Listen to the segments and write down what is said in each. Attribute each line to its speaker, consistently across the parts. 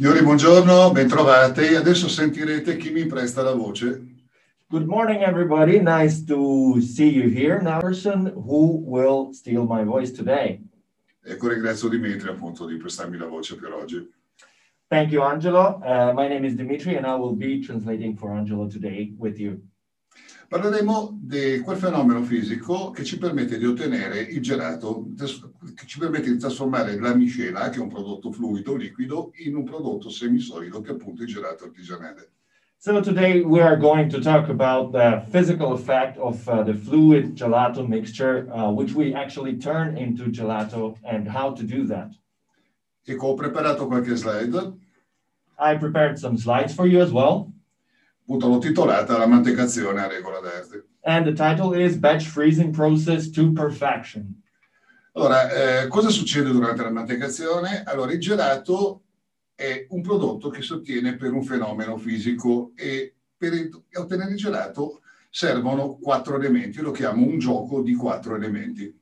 Speaker 1: Signori, buongiorno, bentrovati. Adesso sentirete chi mi presta la voce.
Speaker 2: Good morning, everybody. Nice to see you here. Now, person who will steal my voice today.
Speaker 1: Ecco, ringrazio Dimitri appunto di prestarmi la voce per oggi.
Speaker 2: Thank you, Angelo. Uh, my name is Dimitri, and I will be translating for Angelo today with you.
Speaker 1: Parleremo di quel fenomeno fisico che ci permette di ottenere il gelato, che ci permette di trasformare la miscela, che è un prodotto fluido, liquido, in un prodotto semisolido, che è appunto il gelato artigianale.
Speaker 2: So today we are going to talk about the physical effect of uh, the fluid gelato mixture, uh, which we actually turn into gelato, and how to do that.
Speaker 1: Ecco, ho preparato qualche slide,
Speaker 2: I prepared some slides for you as well,
Speaker 1: appunto l'ho titolata La mantecazione a regola d'arte.
Speaker 2: and the title is Batch Freezing Process to Perfection.
Speaker 1: Allora, eh, cosa succede durante la mantecazione? Allora, il gelato è un prodotto che si ottiene per un fenomeno fisico e per il- ottenere il gelato servono quattro elementi. Io lo chiamo un gioco di quattro elementi.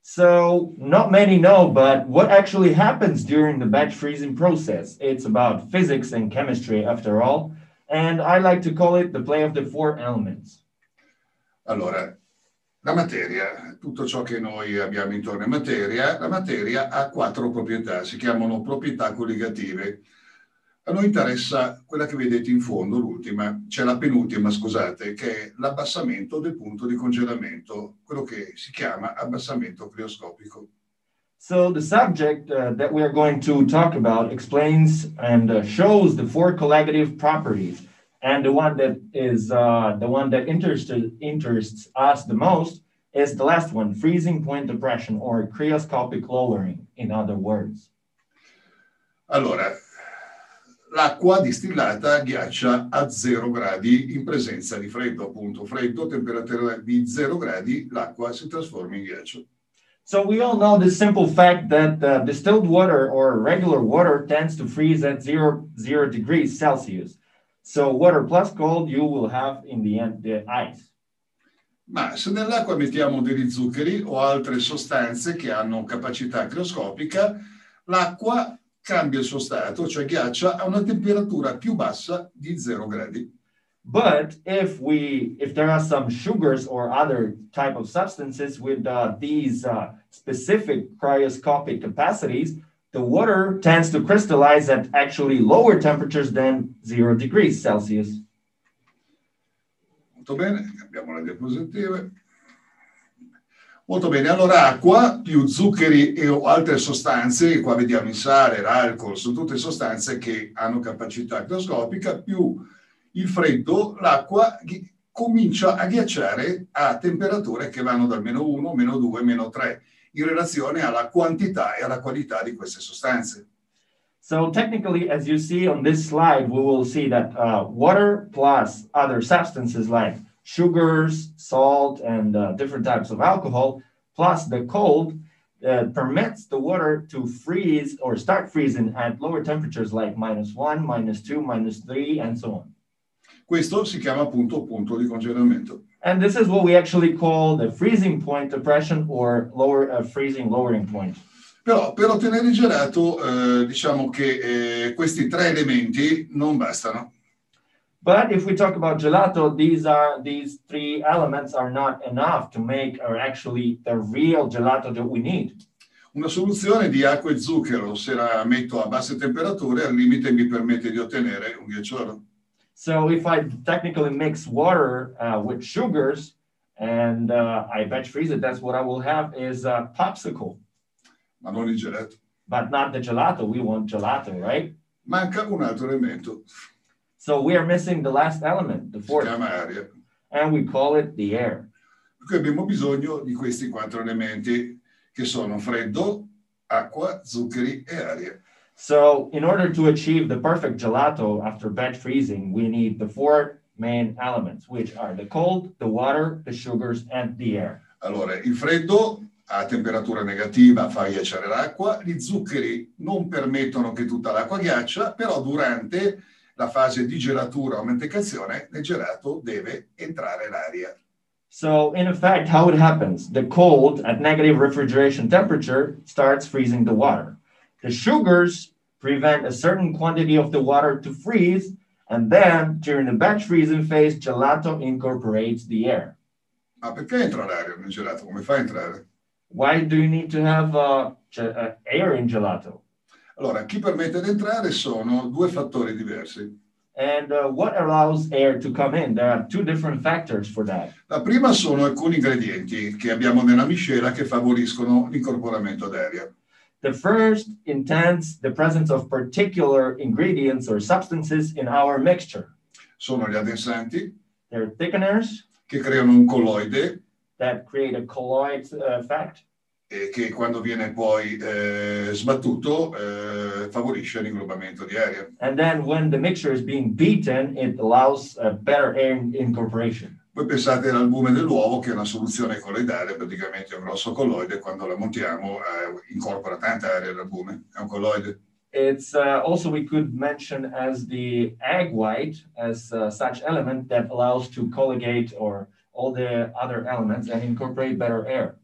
Speaker 2: So, not many know, but what actually happens during the batch freezing process? It's about physics and chemistry, after all, and I like to call it the play of the four elements.
Speaker 1: Allora, la materia, tutto ciò che noi abbiamo intorno è materia, la materia ha quattro proprietà, si chiamano proprietà collegative. A noi interessa quella che vedete in fondo, l'ultima, cioè la penultima, scusate, che è l'abbassamento del punto di congelamento, quello che si chiama abbassamento crioscopico.
Speaker 2: So, the subject uh, that we are going to talk about explains and uh, shows the four colligative properties. And the one that is uh, the one that interested, interests us the most is the last one freezing point depression or cryoscopic lowering, in other words.
Speaker 1: Allora, l'acqua distillata ghiaccia a 0 gradi in presenza di freddo, appunto, freddo, temperatura di 0 gradi, l'acqua si trasforma in ghiaccio.
Speaker 2: So we all know the simple fact that uh, distilled water or regular water tends to freeze at zero, zero degrees Celsius. So water plus cold, you will have in the end the ice.
Speaker 1: Ma se nell'acqua mettiamo degli zuccheri o altre sostanze che hanno capacità crioscopica, l'acqua cambia il suo stato, cioè ghiaccia, a una temperatura più bassa di 0 gradi.
Speaker 2: But if we, if there are some sugars or other type of substances with uh, these uh, specific cryoscopic capacities, the water tends to crystallize at actually lower temperatures than zero degrees Celsius.
Speaker 1: Molto bene, cambiamo la diapositiva. Molto bene, allora acqua più zuccheri e altre sostanze, qua vediamo il sale, l'alcol, sono tutte sostanze che hanno capacità crioscopica, più il freddo, l'acqua comincia a ghiacciare a temperature che vanno dal meno 1, meno 2, meno 3, in relazione alla quantità e alla qualità di queste sostanze.
Speaker 2: So technically, as you see on this slide, we will see that uh, water plus other substances like sugars, salt, and uh, different types of alcohol, plus the cold, uh, permits the water to freeze or start freezing at lower temperatures like minus one, minus two, minus three, and so on.
Speaker 1: Questo si chiama appunto punto di congelamento.
Speaker 2: And this is what we actually call the freezing point depression or lower uh, freezing lowering point.
Speaker 1: Però per ottenere il gelato eh, diciamo che eh, questi tre elementi non bastano.
Speaker 2: But if we talk about gelato, these are these three elements are not enough to make or actually the real gelato that we need.
Speaker 1: Una soluzione di acqua e zucchero, se la metto a basse temperature, al limite mi permette di ottenere un ghiacciolo.
Speaker 2: So if I technically mix water uh, with sugars and uh, I batch freeze it, that's what I will have is a popsicle,
Speaker 1: ma non il gelato.
Speaker 2: but not the gelato. We want gelato, right?
Speaker 1: Manca un altro elemento,
Speaker 2: So we are missing the last element, the
Speaker 1: si
Speaker 2: fourth,
Speaker 1: chiama aria.
Speaker 2: and we call it the air.
Speaker 1: Cui abbiamo bisogno di questi quattro elementi che sono freddo, acqua, zuccheri e aria.
Speaker 2: So in order to achieve the perfect gelato after batch freezing, we need the four main elements, which are the cold, the water, the sugars, and the air.
Speaker 1: Allora, il freddo a temperatura negativa fa ghiacciare l'acqua, gli zuccheri non permettono che tutta l'acqua ghiaccia, però durante la fase di gelatura o mantecazione nel gelato deve entrare l'aria.
Speaker 2: So in effect, how it happens, the cold at negative refrigeration temperature starts freezing the water. The sugars prevent a certain quantity of the water to freeze, and then during the batch freezing phase, gelato incorporates the air.
Speaker 1: Ma perché entra l'aria nel gelato? Come fa a entrare?
Speaker 2: Why do you need to have uh, uh, air in gelato?
Speaker 1: Allora, chi permette di entrare sono due fattori diversi.
Speaker 2: And uh, what allows air to come in? There are two different factors for that.
Speaker 1: La prima sono alcuni ingredienti che abbiamo nella miscela che favoriscono l'incorporamento d'aria.
Speaker 2: The first intends the presence of particular ingredients or substances in our mixture.
Speaker 1: Sono gli addensanti
Speaker 2: They're thickeners
Speaker 1: che creano un colloide
Speaker 2: that create a colloid uh, effect,
Speaker 1: e che quando viene poi eh, sbattuto eh, favorisce l'inglobamento di aria.
Speaker 2: and then when the mixture is being beaten, it allows better air incorporation.
Speaker 1: Voi pensate all'albume dell'uovo che è una soluzione colloidale, praticamente è un grosso colloide, quando la montiamo eh, incorpora tanta aria l'albume, è un colloide.
Speaker 2: It's uh, also we could mention as the egg white as uh, such element that allows to colligate or all the other elements and incorporate better air.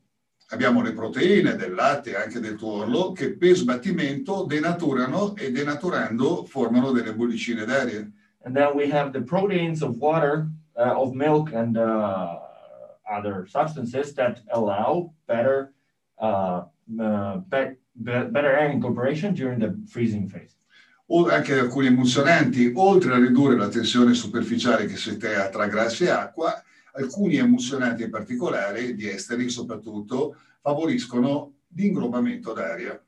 Speaker 1: Abbiamo le proteine del latte e anche del tuorlo che per sbattimento denaturano e denaturando formano delle bollicine d'aria.
Speaker 2: And then we have the proteins of water, of milk, and uh, other substances that allow better, uh, uh, be- better air incorporation during the freezing phase.
Speaker 1: O anche alcuni emulsionanti, oltre a ridurre la tensione superficiale che si crea tra grassi e acqua, alcuni emulsionanti in particolare, di esteri soprattutto, favoriscono l'inglobamento d'aria.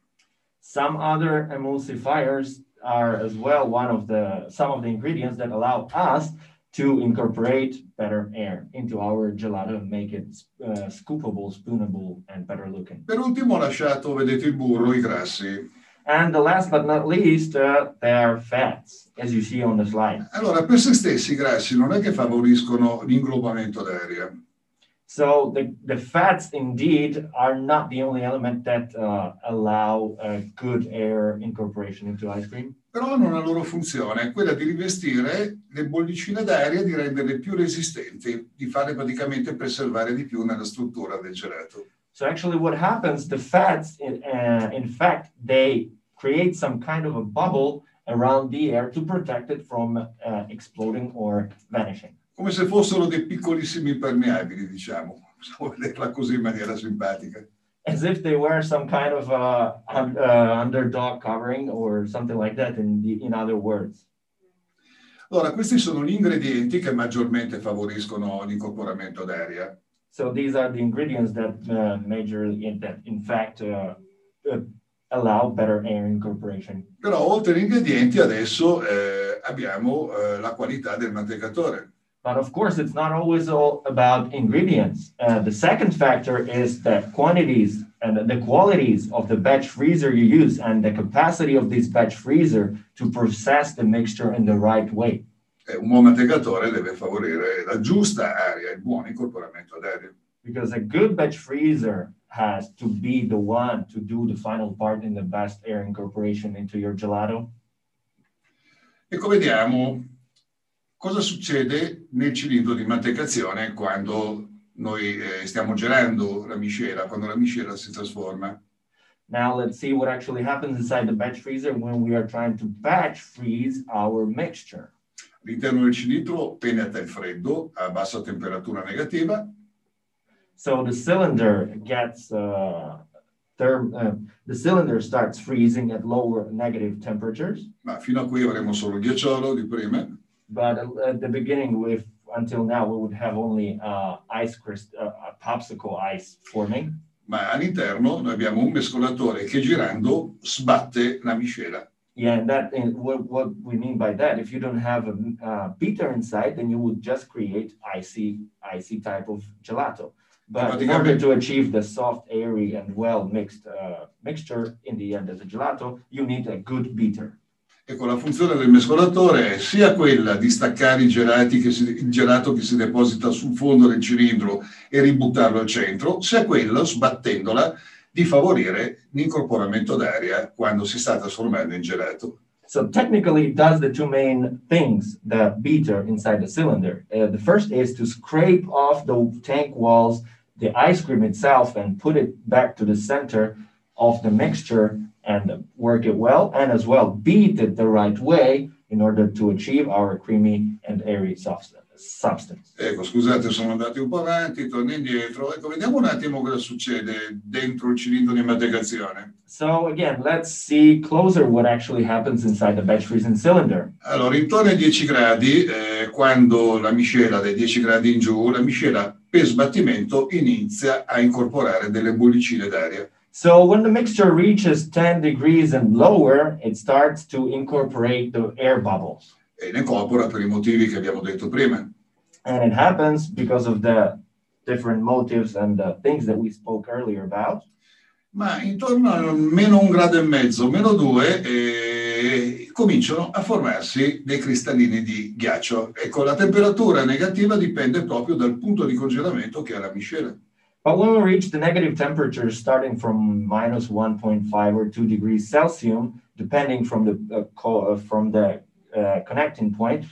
Speaker 2: Some other emulsifiers are as well one of the some of the ingredients that allow us to incorporate better air into our gelato and make it uh, scoopable, spoonable, and better looking.
Speaker 1: Per ultimo ho lasciato, vedete il burro, i grassi.
Speaker 2: And the last but not least, uh, they're fats, as you see on the slide.
Speaker 1: Allora, per se stessi i grassi non è che favoriscono l'inglobamento d'aria,
Speaker 2: So the, the fats indeed are not the only element that uh, allow uh, good air incorporation into ice cream.
Speaker 1: Però hanno una loro funzione, quella di rivestire le bollicine d'aria, di renderle più resistenti, di farle praticamente preservare di più nella struttura del gelato.
Speaker 2: So actually, what happens? The fats, in, uh, in fact, they create some kind of a bubble around the air to protect it from uh, exploding or vanishing.
Speaker 1: Come se fossero dei piccolissimi impermeabili, diciamo, possiamo vederla così in maniera simpatica.
Speaker 2: As if they were some kind of uh, un- uh, underdog covering or something like that. In the, in other words,
Speaker 1: Allora, questi sono gli ingredienti che maggiormente favoriscono l'incorporamento d'aria.
Speaker 2: so these are the ingredients that uh, majorly in, that in fact uh, uh, allow better air incorporation.
Speaker 1: Però oltre agli ingredienti adesso eh, abbiamo eh, la qualità del mantecatore.
Speaker 2: But of course, it's not always all about ingredients. Uh, the second factor is the quantities and the qualities of the batch freezer you use and the capacity of this batch freezer to process the mixture in the right way.
Speaker 1: Un buon deve favorire la giusta aria, il buon incorporamento d'aria.
Speaker 2: Because a good batch freezer has to be the one to do the final part in the best air incorporation into your gelato.
Speaker 1: Ecco, vediamo cosa succede nel cilindro di mantecazione quando noi eh, stiamo gelando la miscela, quando la miscela si trasforma.
Speaker 2: Now let's see what actually happens inside the batch freezer when we are trying to batch freeze our mixture.
Speaker 1: All'interno del cilindro penetra il freddo a bassa temperatura negativa
Speaker 2: So the cylinder gets uh, therm, uh, the cylinder starts freezing at lower negative temperatures,
Speaker 1: ma fino a qui avremo solo il ghiacciolo di prima,
Speaker 2: but at the beginning, with until now, we would have only uh, ice crystal, uh, popsicle ice forming.
Speaker 1: ma all'interno noi abbiamo un mescolatore che girando sbatte la miscela.
Speaker 2: Yeah, and that and what, what we mean by that, if you don't have a uh, beater inside, then you would just create icy, icy type of gelato. But in order to achieve the soft, airy, and well mixed uh, mixture in the end as a gelato, you need a good beater.
Speaker 1: Ecco, la funzione del mescolatore è sia quella di staccare si- il gelato che si deposita sul fondo del cilindro e ributtarlo al centro, sia quello, sbattendola, di favorire l'incorporamento d'aria quando si sta trasformando in gelato.
Speaker 2: So technically, it does the two main things, the beater inside the cylinder. Uh, the first is to scrape off the tank walls, the ice cream itself, and put it back to the center of the mixture and work it well, and as well beat it the right way in order to achieve our creamy and airy substance.
Speaker 1: Ecco, scusate, sono andati un po' avanti, torno indietro. Ecco, vediamo un attimo cosa succede dentro il cilindro di mantecazione.
Speaker 2: So again, let's see closer what actually happens inside the batch freezing cylinder.
Speaker 1: Allora, intorno ai 10 gradi, eh, quando la miscela dai 10 gradi in giù, la miscela per sbattimento inizia a incorporare delle bollicine d'aria.
Speaker 2: So when the mixture reaches 10 degrees and lower, it starts to incorporate the air bubbles.
Speaker 1: E ne incorpora per i motivi che abbiamo detto prima.
Speaker 2: And it happens because of the different motives and the things that we spoke earlier about.
Speaker 1: Ma intorno a meno un grado e mezzo, meno due, eh, cominciano a formarsi dei cristallini di ghiaccio. Ecco, la temperatura negativa dipende proprio dal punto di congelamento che ha la miscela.
Speaker 2: But when we reach the negative temperatures starting from minus 1.5 or 2 degrees Celsius, depending from the, uh, uh, from the uh, connecting point,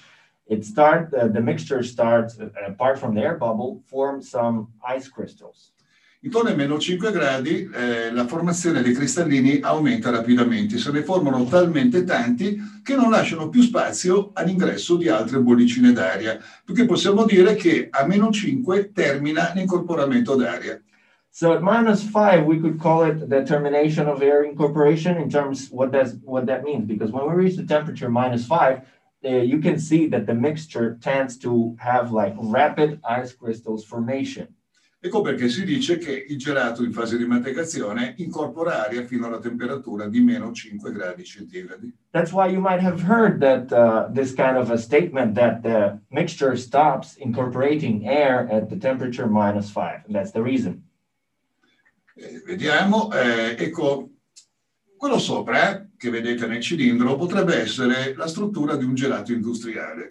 Speaker 2: it start uh, the mixture starts uh, apart from the air bubble form some ice crystals.
Speaker 1: Intorno ai meno 5 gradi eh, la formazione dei cristallini aumenta rapidamente, se ne formano talmente tanti che non lasciano più spazio all'ingresso di altre bollicine d'aria, perché possiamo dire che a meno 5 termina l'incorporamento d'aria.
Speaker 2: So at minus five, we could call it the termination of air incorporation in terms what does what that means because when we reach the temperature minus five, uh, you can see that the mixture tends to have like rapid ice crystals formation.
Speaker 1: Ecco perché si dice che il gelato in fase di mantecazione incorpora aria fino alla temperatura di meno 5 gradi centigradi.
Speaker 2: That's why you might have heard that uh, this kind of a statement that the mixture stops incorporating air at the temperature minus five. And that's the reason.
Speaker 1: Eh, vediamo, eh, ecco, quello sopra che vedete nel cilindro potrebbe essere la struttura di un gelato industriale.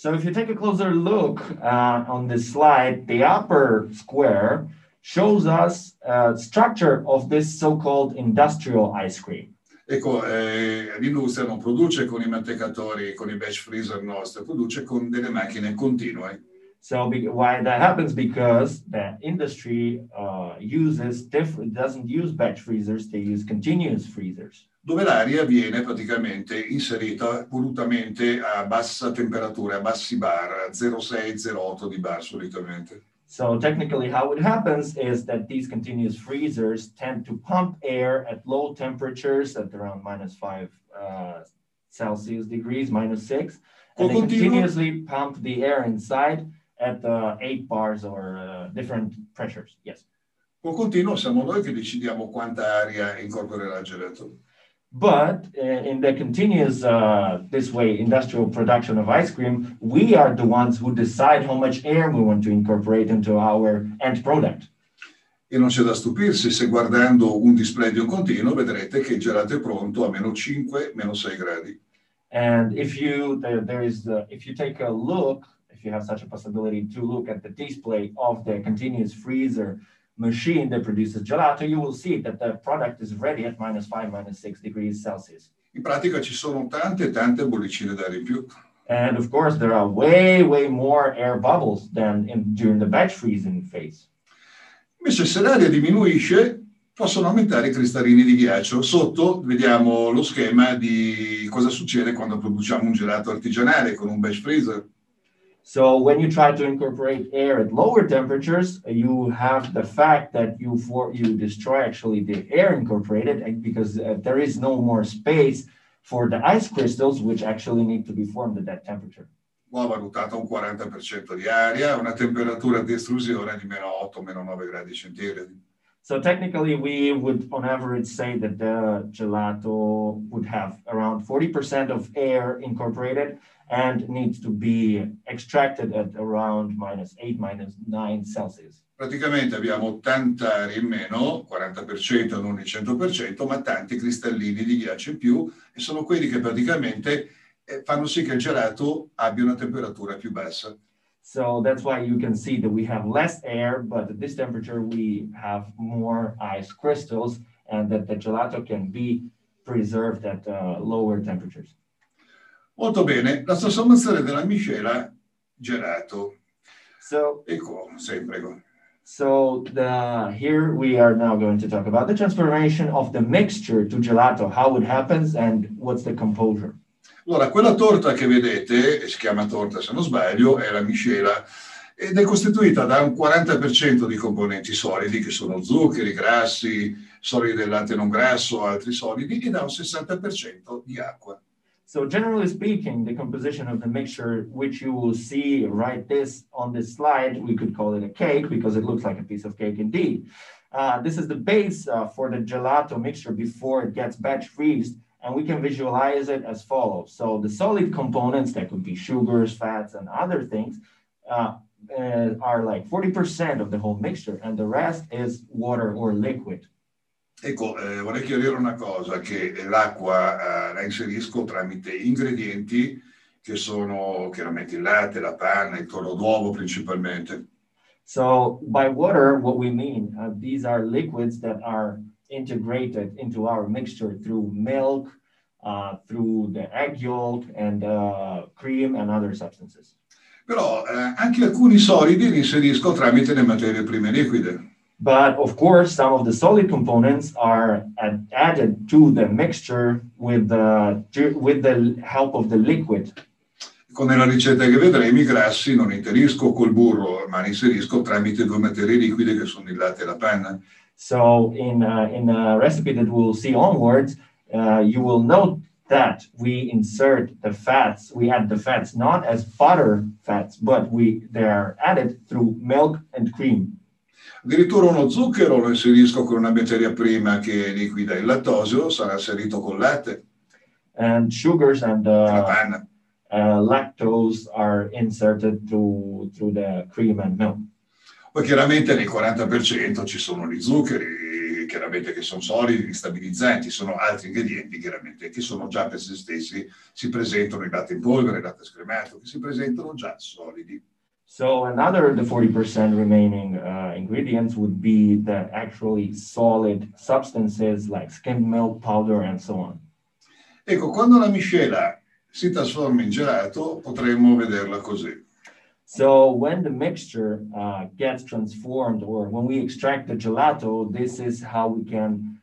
Speaker 2: So if you take a closer look uh, on this slide, the upper square shows us a structure of this so-called industrial ice cream.
Speaker 1: Ecco, eh, l'industria non produce con i mantecatori, con i batch freezer nostri, produce con delle macchine continue.
Speaker 2: So be, why that happens because the industry uh, uses different doesn't use batch freezers; they use continuous freezers.
Speaker 1: Dove l'aria viene praticamente inserita volutamente a bassa temperatura, a bassi bar, 0,6-0,8 di bar solitamente.
Speaker 2: So technically, how it happens is that these continuous freezers tend to pump air at low temperatures at around minus five uh, Celsius degrees, minus six, and they
Speaker 1: Con continuo-
Speaker 2: continuously pump the air inside at uh, eight bars or uh, different pressures. Yes.
Speaker 1: Con continuo siamo noi che decidiamo quanta aria incorporerà il gelato.
Speaker 2: But uh, in the continuous, uh, this way, industrial production of ice cream, we are the ones who decide how much air we want to incorporate into our end product.
Speaker 1: E non c'è da stupirsi se guardando un display di un continuo vedrete che il gelato è pronto a meno 5, meno 6 gradi.
Speaker 2: And if you there, there is the, if you take a look, if you have such a possibility to look at the display of the continuous freezer machine that produces gelato, you will see that the product is ready at minus five, minus six degrees Celsius.
Speaker 1: In pratica ci sono tante, tante bollicine d'aria in più.
Speaker 2: And of course, there are way, way more air bubbles than in, during the batch freezing phase.
Speaker 1: Invece se l'aria diminuisce possono aumentare i cristallini di ghiaccio. Sotto vediamo lo schema di cosa succede quando produciamo un gelato artigianale con un batch freezer.
Speaker 2: So when you try to incorporate air at lower temperatures, you have the fact that you for you destroy actually the air incorporated because uh, there is no more space for the ice crystals which actually need to be formed at that temperature.
Speaker 1: Ho valutato un 40% di aria, una temperatura di estrusione di meno 8, meno 9 gradi centigradi.
Speaker 2: So technically, we would on average say that the gelato would have around 40% of air incorporated and needs to be extracted at around minus 8, minus 9 Celsius.
Speaker 1: Praticamente abbiamo tanta aria in meno, 40%, non il 100%, ma tanti cristallini di ghiaccio in più e sono quelli che praticamente eh, fanno sì che il gelato abbia una temperatura più bassa.
Speaker 2: So that's why you can see that we have less air, but at this temperature we have more ice crystals and that the gelato can be preserved at uh, lower temperatures.
Speaker 1: Molto bene, la trasformazione della miscela gelato.
Speaker 2: So
Speaker 1: Ecco, sempre. ecco.
Speaker 2: So the here we are now going to talk about the transformation of the mixture to gelato, how it happens and what's the composure.
Speaker 1: Allora, quella torta che vedete, si chiama torta se non sbaglio, è la miscela ed è costituita da un 40% di componenti solidi che sono zuccheri, grassi, solidi del latte non grasso, altri solidi e da un 60% di acqua.
Speaker 2: So generally speaking, the composition of the mixture, which you will see right this on this slide, we could call it a cake because it looks like a piece of cake indeed. Uh, this is the base uh, for the gelato mixture before it gets batch freezed, and we can visualize it as follows. So the solid components, that could be sugars, fats, and other things, uh, uh are like 40% of the whole mixture, and the rest is water or liquid.
Speaker 1: Ecco, eh, vorrei chiarire una cosa, che l'acqua eh, la inserisco tramite ingredienti che sono chiaramente il latte, la panna, il toro d'uovo principalmente.
Speaker 2: So by water, what we mean, uh, these are liquids that are integrated into our mixture through milk, uh, through the egg yolk and uh, cream and other substances.
Speaker 1: Però eh, anche alcuni solidi li inserisco tramite le materie prime liquide.
Speaker 2: But of course, some of the solid components are ad- added to the mixture with the, with the help of the liquid.
Speaker 1: Nella ricetta che vedremo i grassi non inserisco col burro, ma li inserisco tramite due materie liquide che sono il latte e la panna.
Speaker 2: So in, uh, in a recipe that we'll see onwards, uh, you will note that we insert the fats, we add the fats not as butter fats, but we they are added through milk and cream.
Speaker 1: Addirittura uno zucchero lo inserisco con una materia prima che liquida il lattosio, sarà inserito con latte.
Speaker 2: And sugars and uh, uh, lactose are inserted through, through the cream and milk.
Speaker 1: Poi chiaramente nel 40% ci sono gli zuccheri, chiaramente che sono solidi, stabilizzanti, sono altri ingredienti chiaramente che sono già per se stessi, si presentano il latte in polvere, il latte scremato, che si presentano già solidi.
Speaker 2: So another of the 40% remaining uh, ingredients would be the actually solid substances like skimmed milk powder and so on.
Speaker 1: Ecco, quando la miscela si trasforma in gelato potremmo vederla così.
Speaker 2: So when the mixture uh, gets transformed or when we extract the gelato, this is how we can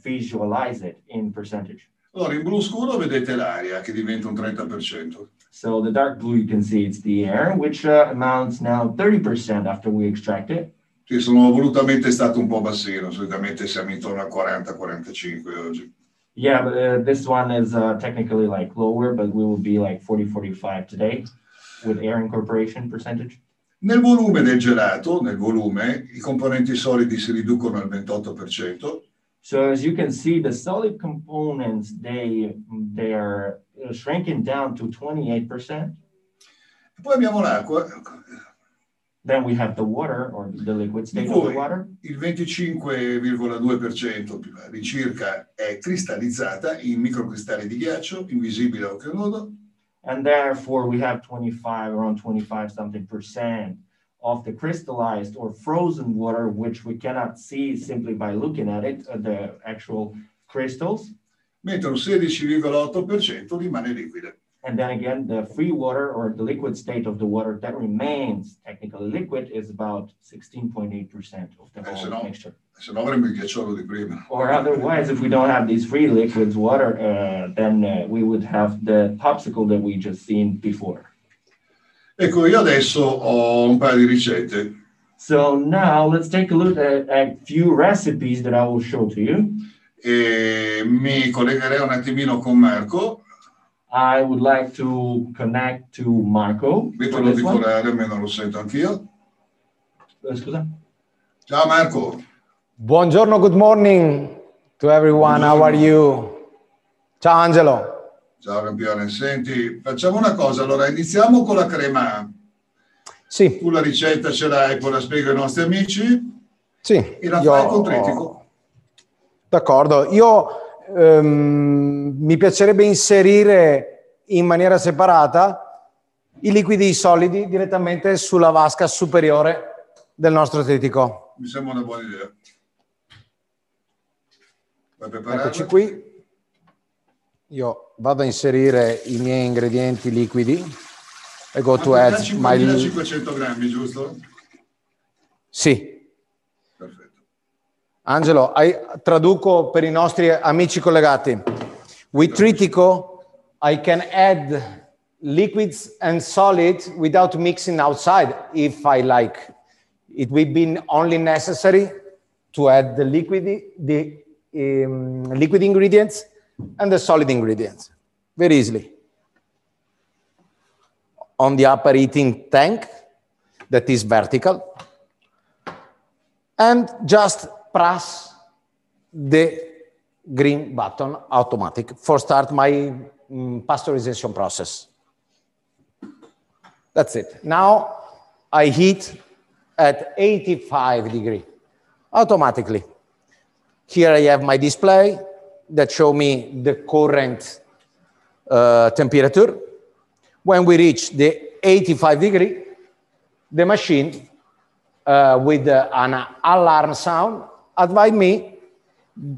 Speaker 2: visualize it in percentage.
Speaker 1: Allora, in blu scuro vedete l'aria che diventa un 30%.
Speaker 2: So the dark blue, you can see it's the air, which uh, amounts now 30% after we extract it.
Speaker 1: Sì, sono volutamente stato un po' bassino, solitamente siamo intorno al 40-45 oggi.
Speaker 2: Yeah, but, uh, this one is uh, technically like lower, but we will be like 40, 45 today with air incorporation percentage.
Speaker 1: Nel volume del gelato, nel volume, i componenti solidi si riducono al 28%,
Speaker 2: So as you can see, the solid components, they, they are uh, shrinking down to 28%.
Speaker 1: e poi abbiamo l'acqua,
Speaker 2: Then we have the water or the liquid state of the water.
Speaker 1: il 25,2% di circa è cristallizzata in microcristalli di ghiaccio, invisibile a occhio nudo,
Speaker 2: And therefore, we have 25, around 25 something percent of the crystallized or frozen water, which we cannot see simply by looking at it, uh, the actual crystals.
Speaker 1: mentre un 16,8% rimane liquida.
Speaker 2: And then again, the free water or the liquid state of the water that remains technically liquid is about 16.8% of the
Speaker 1: Eh,
Speaker 2: whole
Speaker 1: no-
Speaker 2: mixture.
Speaker 1: No avremmo il ghiacciolo di prima.
Speaker 2: Or otherwise, if we don't have these free liquids water, uh, then uh, we would have the popsicle that we just seen before.
Speaker 1: Ecco, io adesso ho un paio di ricette.
Speaker 2: So now let's take a look at a few recipes that I will show to you.
Speaker 1: e mi collegherei un attimino con Marco,
Speaker 2: I would like to connect to Marco
Speaker 1: metterlo
Speaker 2: this
Speaker 1: di almeno lo sento anch'io.
Speaker 2: Uh, Scusa?
Speaker 1: Ciao Marco,
Speaker 3: Buongiorno, good morning to everyone. How are you? Ciao Angelo.
Speaker 1: Ciao campione. Senti, facciamo una cosa, allora iniziamo con la crema.
Speaker 3: Sì,
Speaker 1: Tu la ricetta ce l'hai, poi la spiego ai nostri amici
Speaker 3: sì.
Speaker 1: e la
Speaker 3: io-
Speaker 1: fai con tritico.
Speaker 3: D'accordo. Io ehm, mi piacerebbe inserire in maniera separata i liquidi solidi direttamente sulla vasca superiore del nostro tritico.
Speaker 1: Mi sembra una buona idea.
Speaker 3: Eccoci qui. Io vado a inserire i miei ingredienti liquidi. I go to add my
Speaker 1: 5500 grammi, giusto?
Speaker 3: Sì, Angelo, traduco per i nostri amici collegati. With Tritico, I can add liquids and solids without mixing outside if I like. It will be only necessary to add the liquid, the um, liquid ingredients and the solid ingredients very easily. On the upper heating tank that is vertical and just press the green button automatic for start my um, pasteurization process. That's it. Now I heat at 85 degree automatically. Here I have my display that show me the current uh, temperature. When we reach the 85 degree, the machine uh, with uh, an alarm sound advise me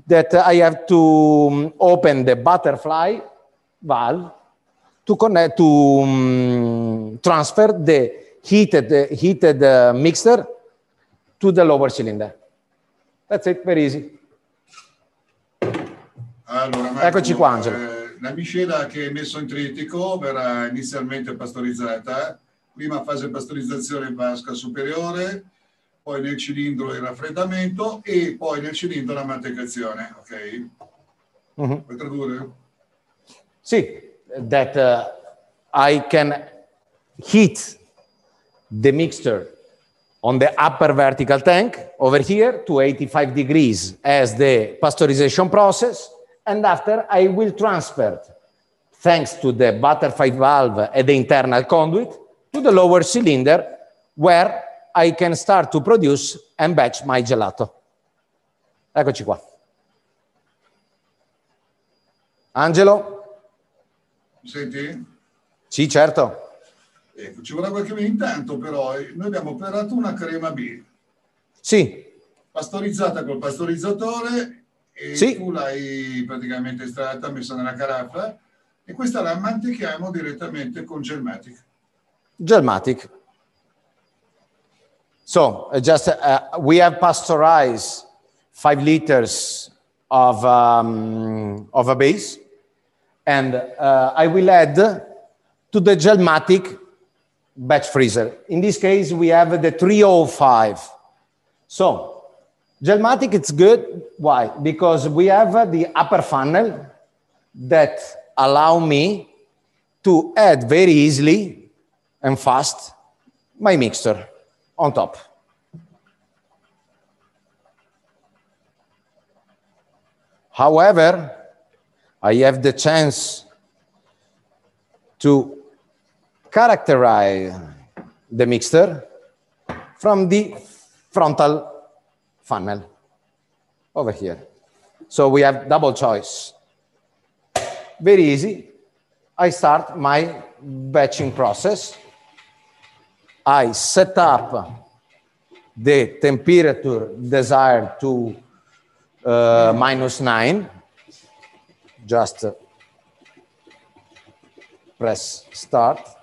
Speaker 3: that I have to um, open the butterfly valve to connect to um, transfer the heated heated uh, mixer to the lower cylinder. That's it, very easy.
Speaker 1: Allora, Marco, Eccoci qua, Angelo. Eh, la miscela che è messo in tritico verrà inizialmente pastorizzata, prima fase pastorizzazione in vasca superiore, poi nel cilindro il raffreddamento e poi nel cilindro la mantecazione, ok? Mm-hmm. Puoi tradurre?
Speaker 3: Sì, that uh, I can heat the mixture on the upper vertical tank over here to 85 degrees as the pasteurization process. And after I will transfer, thanks to the butterfly valve and the internal conduit, to the lower cylinder where I can start to produce and batch my gelato. Eccoci qua. Angelo?
Speaker 1: Mi senti?
Speaker 3: Sì, certo.
Speaker 1: Ecco, ci vorrà qualche minuto. Intanto però eh, noi abbiamo operato una crema B.
Speaker 3: Sì.
Speaker 1: Pastorizzata col pastorizzatore e sì. tu l'hai praticamente estratta, messa nella caraffa e questa la mantechiamo direttamente con Gelmatic.
Speaker 3: Gelmatic. So just uh, we have pasteurized five liters of um, of a base, and uh, I will add to the Gelmatic batch freezer. In this case, we have the 305. So Gelmatic, it's good. Why? Because we have the upper funnel that allow me to add very easily and fast my mixture on top. However, I have the chance to characterize the mixture from the frontal funnel over here. So we have double choice. Very easy. I start my batching process. I set up the temperature desired to uh, minus 9. Just press start.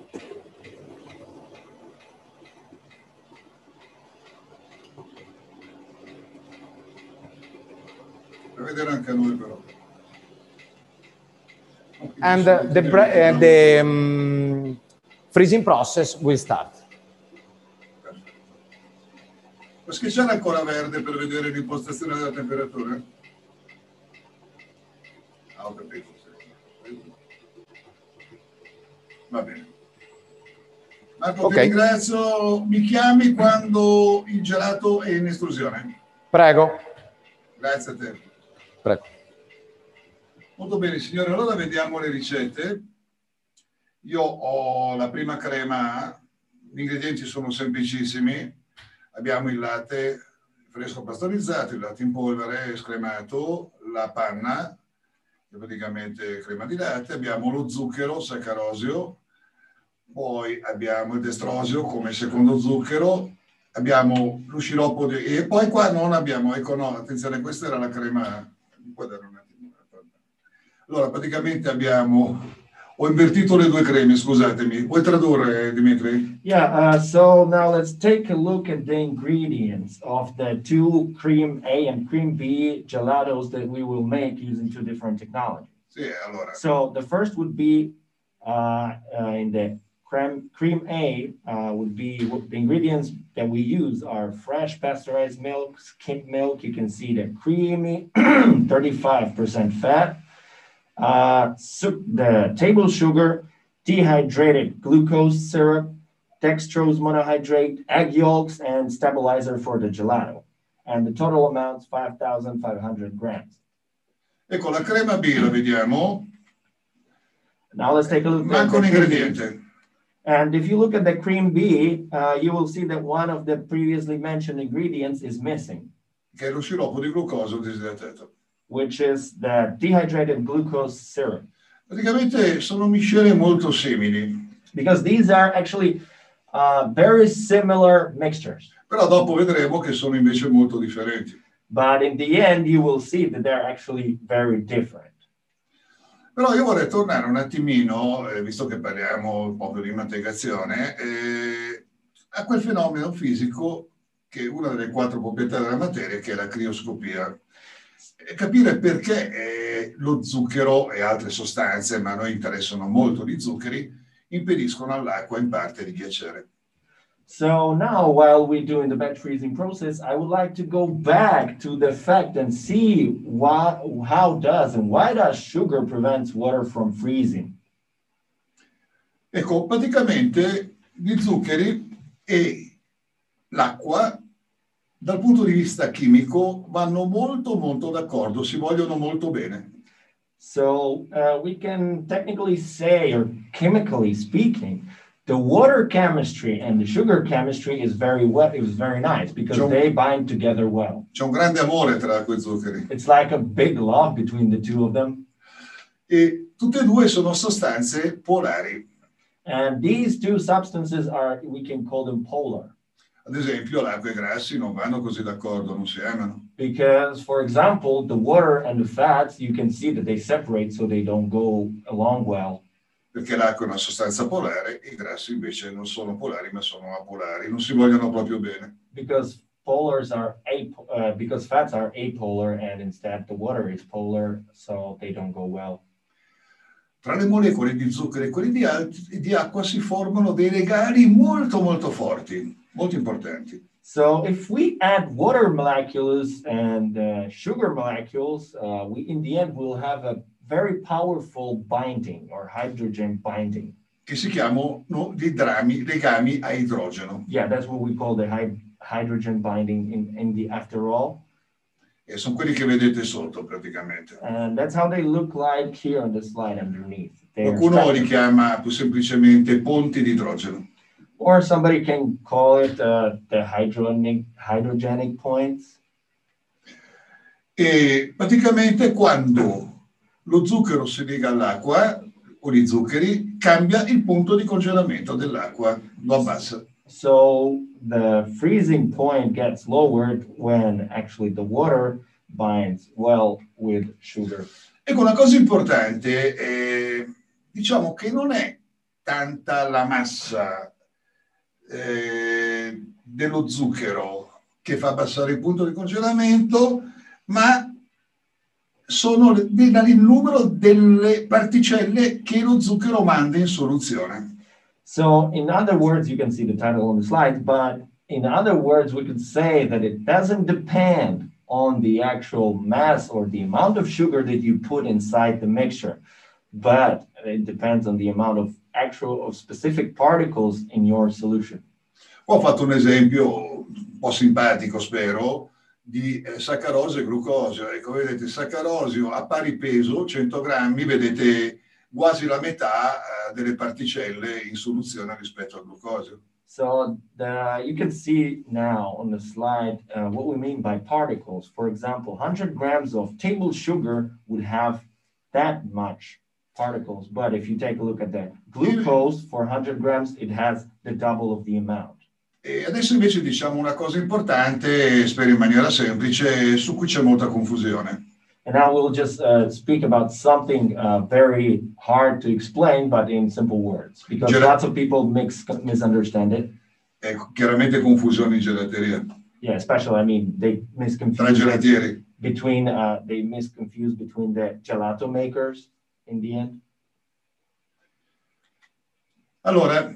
Speaker 1: Vedere anche noi però.
Speaker 3: And uh, the, uh, the um, freezing process will start.
Speaker 1: Ma schiacciare ancora verde per vedere l'impostazione della temperatura? Ah, ho capito. Va bene. Marco, okay. ti ringrazio. Mi chiami quando il gelato è in estrusione.
Speaker 3: Prego.
Speaker 1: Grazie a te.
Speaker 3: Prego.
Speaker 1: Molto bene, signore. Allora vediamo le ricette. Io ho la prima crema, gli ingredienti sono semplicissimi. Abbiamo il latte fresco pastorizzato, il latte in polvere scremato, la panna, che praticamente crema di latte, abbiamo lo zucchero saccarosio, poi abbiamo il destrosio come secondo zucchero, abbiamo lo sciroppo di... e poi qua non abbiamo, ecco no, attenzione, questa era la crema un attimo. Allora, praticamente abbiamo Ho invertito le due creme, scusatemi. Vuoi tradurre, Dimitri?
Speaker 2: Yeah, uh, so now let's take a look at the ingredients of the two cream A and cream B gelatos that we will make using two different technologies.
Speaker 1: Sì, allora.
Speaker 2: So the first would be uh, uh, in the cream, cream A uh, would be the ingredients that we use are fresh pasteurized milk, skimmed milk. You can see the creamy, 35% fat, uh, the table sugar, dehydrated glucose syrup, dextrose monohydrate, egg yolks, and stabilizer for the gelato. And the total amount's 5,500 grams.
Speaker 1: Ecco, la crema B la vediamo.
Speaker 2: Now let's take a look. at
Speaker 1: Manca un ingrediente.
Speaker 2: And if you look at the cream B, uh, you will see that one of the previously mentioned ingredients is missing,
Speaker 1: che è lo sciroppo di glucosio disidratato.
Speaker 2: which is the dehydrated glucose syrup.
Speaker 1: Praticamente sono miscele molto simili,
Speaker 2: Because these are actually uh, very similar mixtures.
Speaker 1: però dopo vedremo che sono invece molto differenti.
Speaker 2: But in the end, you will see that they're actually very different.
Speaker 1: Però io vorrei tornare un attimino, eh, visto che parliamo proprio di mantecazione, eh, a quel fenomeno fisico che è una delle quattro proprietà della materia, che è la crioscopia. E capire perché eh, lo zucchero e altre sostanze, ma a noi interessano molto gli zuccheri, impediscono all'acqua in parte di ghiacciare.
Speaker 2: So now, while we're doing the batch freezing process, I would like to go back to the fact and see why, how does and why does sugar prevents water from freezing?
Speaker 1: Ecco, praticamente gli zuccheri e l'acqua, dal punto di vista chimico, vanno molto molto d'accordo, si vogliono molto bene.
Speaker 2: So uh, we can technically say, or chemically speaking, the water chemistry and the sugar chemistry is very well. It was very nice because
Speaker 1: Sure.
Speaker 2: they bind together well.
Speaker 1: C'è un grande amore tra e zuccheri
Speaker 2: It's like a big love between the two of them.
Speaker 1: e tutte e due sono sostanze polari.
Speaker 2: And these two substances are, we can call them polar.
Speaker 1: Ad esempio, l'acqua e i grassi non vanno così d'accordo, non si amano.
Speaker 2: Because, for example, the water and the fats, you can see that they separate so they don't go along well.
Speaker 1: Perché l'acqua è una sostanza polare, i grassi invece non sono polari, ma sono apolari, non si vogliono proprio bene.
Speaker 2: Because polars are a, uh, because fats are apolar and instead the water is polar, so they don't go well.
Speaker 1: Tra le molecole di zucchero e quelle di, al- di acqua si formano dei legami molto molto forti, molto importanti.
Speaker 2: So if we add water molecules and uh, sugar molecules, uh, we in the end will have a very powerful binding or hydrogen binding.
Speaker 1: che si chiamano drami, legami a idrogeno.
Speaker 2: Yeah, that's what we call the hy- hydrogen binding in, in the after all.
Speaker 1: E sono quelli che vedete sotto praticamente.
Speaker 2: And that's how they look like here on the slide underneath. They're
Speaker 1: Qualcuno li chiama più semplicemente ponti di idrogeno.
Speaker 2: or somebody can call it uh, the hydrogenic, hydrogenic points.
Speaker 1: E praticamente quando lo zucchero si lega all'acqua o gli zuccheri, cambia il punto di congelamento dell'acqua, lo abbassa.
Speaker 2: So the freezing point gets lowered when actually the water binds well with sugar.
Speaker 1: Ecco, una cosa importante, è, diciamo che non è tanta la massa eh, dello zucchero che fa abbassare il punto di congelamento, ma sono il numero delle particelle che lo zucchero manda in soluzione.
Speaker 2: So in other words, you can see the title on the slide, but in other words, we could say that it doesn't depend on the actual mass or the amount of sugar that you put inside the mixture, but it depends on the amount of actual of specific particles in your solution.
Speaker 1: Ho fatto un esempio un po' simpatico, spero, di eh, saccarosio e glucosio. Ecco, vedete, saccarosio a pari peso, 100 grammi, vedete quasi la metà eh, delle particelle in soluzione rispetto al glucosio.
Speaker 2: So the, you can see now on the slide uh, what we mean by particles. For example, 100 grams of table sugar would have that much particles. But if you take a look at the glucose for 100 grams, it has the double of the amount.
Speaker 1: E adesso invece diciamo una cosa importante, spero in maniera semplice, su cui c'è molta confusione.
Speaker 2: And now we'll just uh, speak about something uh, very hard to explain, but in simple words, because
Speaker 1: Gela-
Speaker 2: lots of people mix, misunderstand it.
Speaker 1: Ecco, chiaramente confusione in gelateria
Speaker 2: Yeah, especially, I mean, they
Speaker 1: tra
Speaker 2: misconfuse
Speaker 1: gelatieri.
Speaker 2: between, uh, they misconfuse between the gelato makers in the end.
Speaker 1: Allora,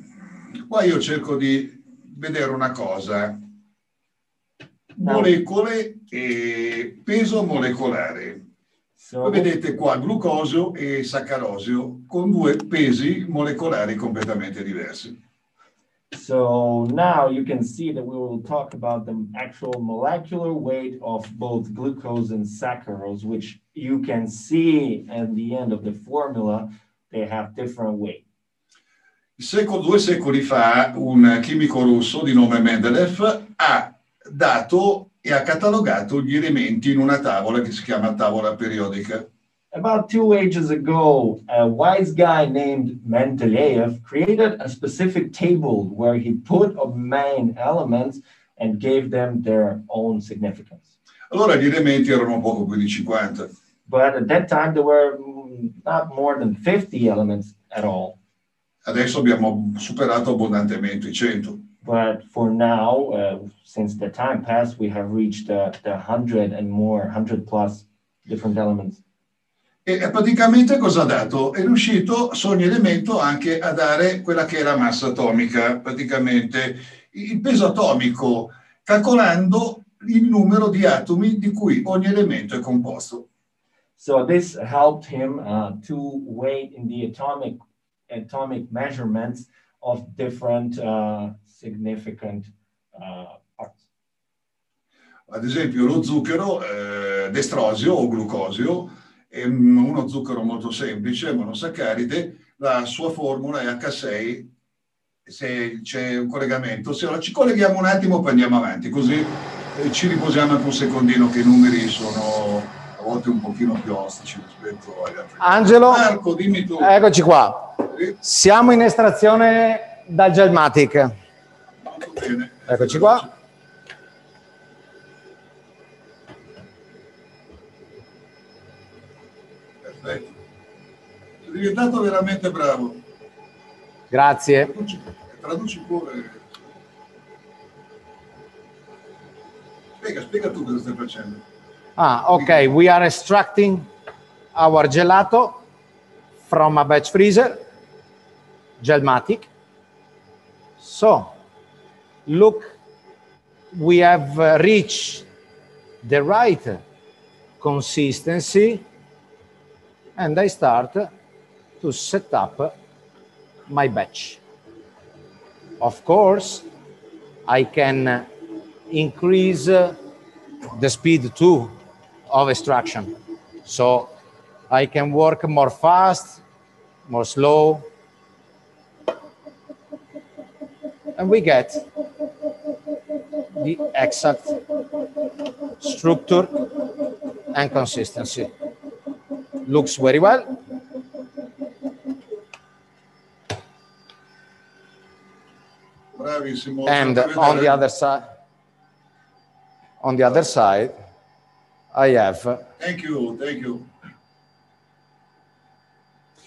Speaker 1: qua io cerco di vedere una cosa. Molecole e peso molecolare. Voi vedete qua glucosio e saccarosio con due pesi molecolari completamente diversi.
Speaker 2: So now you can see that we will talk about the actual molecular weight of both glucose and saccharose, which you can see at the end of the formula, they have different weight.
Speaker 1: Secolo- due secoli fa un chimico russo di nome Mendeleev ha dato e ha catalogato gli elementi in una tavola che si chiama tavola periodica.
Speaker 2: About two ages ago, a wise guy named Mendeleev created a specific table where he put of main elements and gave them their own significance.
Speaker 1: Allora gli elementi erano poco più di 50.
Speaker 2: But at that time, there were not more than 50 elements at all.
Speaker 1: Adesso abbiamo superato abbondantemente i 100.
Speaker 2: But for now, uh, since the time passed, we have reached uh, the 100 and more, 100 plus different elements.
Speaker 1: E praticamente cosa ha dato? È riuscito su ogni elemento anche a dare quella che è la massa atomica, praticamente il peso atomico, calcolando il numero di atomi di cui ogni elemento è composto.
Speaker 2: So this helped him uh, to weigh in the atomic atomic measurements of different uh, significant uh, parts.
Speaker 1: Ad esempio lo zucchero eh, destrosio o glucosio è un- uno zucchero molto semplice, monosaccaride, la sua formula è H6, se c'è un collegamento. Se ora ci colleghiamo un attimo poi andiamo avanti, così eh, ci riposiamo anche un secondino che i numeri sono a volte un pochino più ostici rispetto agli altri.
Speaker 3: Angelo,
Speaker 1: Marco, dimmi tu.
Speaker 3: eccoci qua. Siamo in estrazione dal Gelmatic.
Speaker 1: bene.
Speaker 3: Eccoci qua.
Speaker 1: Perfetto. Sei diventato veramente bravo.
Speaker 3: Grazie.
Speaker 1: Traduci, traduci pure. Spiega, spiega tu cosa stai facendo.
Speaker 3: Ah, ok. We are extracting our gelato from a batch freezer, Gelmatic. So, look, we have uh, reached the right consistency and I start to set up my batch. Of course, I can increase uh, the speed too of extraction. So I can work more fast, more slow. And we get the exact structure and consistency. Looks very well.
Speaker 1: Bravissimo.
Speaker 3: And on the other side, on the other side, I have
Speaker 1: Thank you, thank you.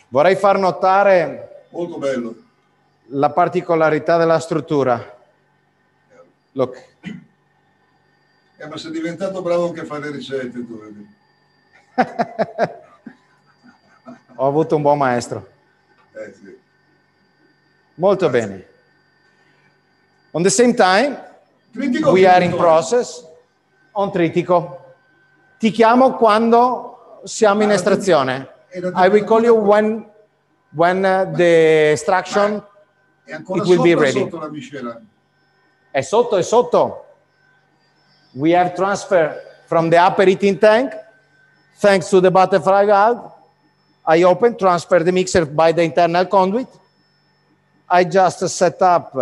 Speaker 3: Vorrei far notare
Speaker 1: Molto bello.
Speaker 3: la particolarità della struttura. Look,
Speaker 1: Eh, ma sei diventato bravo anche a fare ricette tu. vedi.
Speaker 3: ho avuto un buon maestro.
Speaker 1: Eh, sì.
Speaker 3: Molto
Speaker 1: Grazie.
Speaker 3: bene. On the same time,
Speaker 1: Critico
Speaker 3: we are in
Speaker 1: critico.
Speaker 3: process on tritico. Ti chiamo quando siamo in estrazione. I will call you when, when uh, the extraction It will be ready. è sotto, è sotto. We have transfer from the upper heating tank, thanks to the butterfly valve. I open, transfer the mixer by the internal conduit. I just set up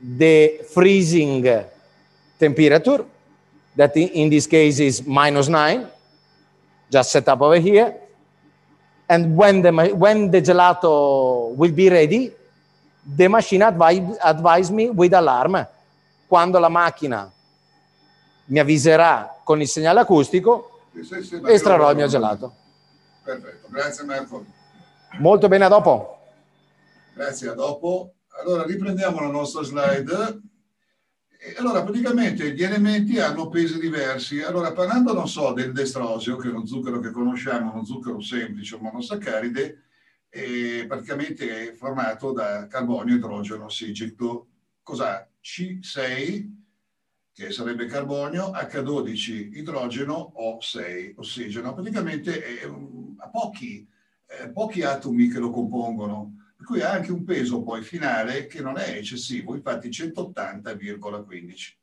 Speaker 3: the freezing temperature, that in, this case is minus nine. Just set up over here. And when the, when the gelato will be ready, the machine advise, advise me with alarm. Quando la macchina mi avviserà con il segnale acustico, estrarrò il mio gelato.
Speaker 1: Perfetto, grazie Marco.
Speaker 3: Molto bene, a dopo.
Speaker 1: Grazie, a dopo. Allora riprendiamo la nostra slide. Allora praticamente gli elementi hanno pesi diversi. Allora parlando, non so, del destrosio, che è uno zucchero che conosciamo, uno zucchero semplice, un monosaccaride, è praticamente formato da carbonio, idrogeno, ossigeno. Cos'ha? C6, che sarebbe carbonio, H12 idrogeno, O6 ossigeno. Praticamente è ha pochi, eh, pochi atomi che lo compongono per cui ha anche un peso poi finale che non è eccessivo, infatti 180,15.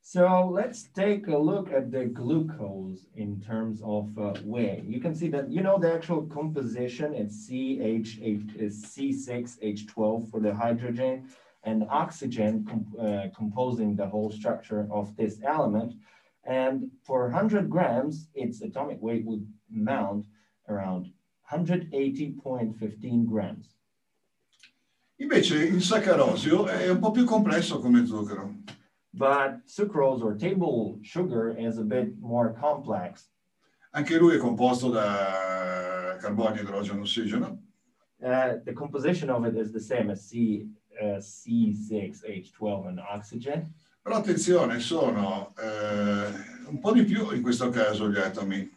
Speaker 2: So let's take a look at the glucose in terms of uh, weight. You can see that, you know, the actual composition, it's CH8, is C6H12 for the hydrogen and oxygen com- uh, composing the whole structure of this element. And for 100 grams, its atomic weight would amount around 180.15 grams.
Speaker 1: Invece il saccarosio è un po' più complesso come zucchero.
Speaker 2: But sucrose or table sugar is a bit more complex.
Speaker 1: Anche lui è composto da carbonio, idrogeno, ossigeno.
Speaker 2: Uh, the composition of it is the same as C, uh, C6H12 and oxygen.
Speaker 1: Però attenzione, sono eh, un po' di più in questo caso gli atomi.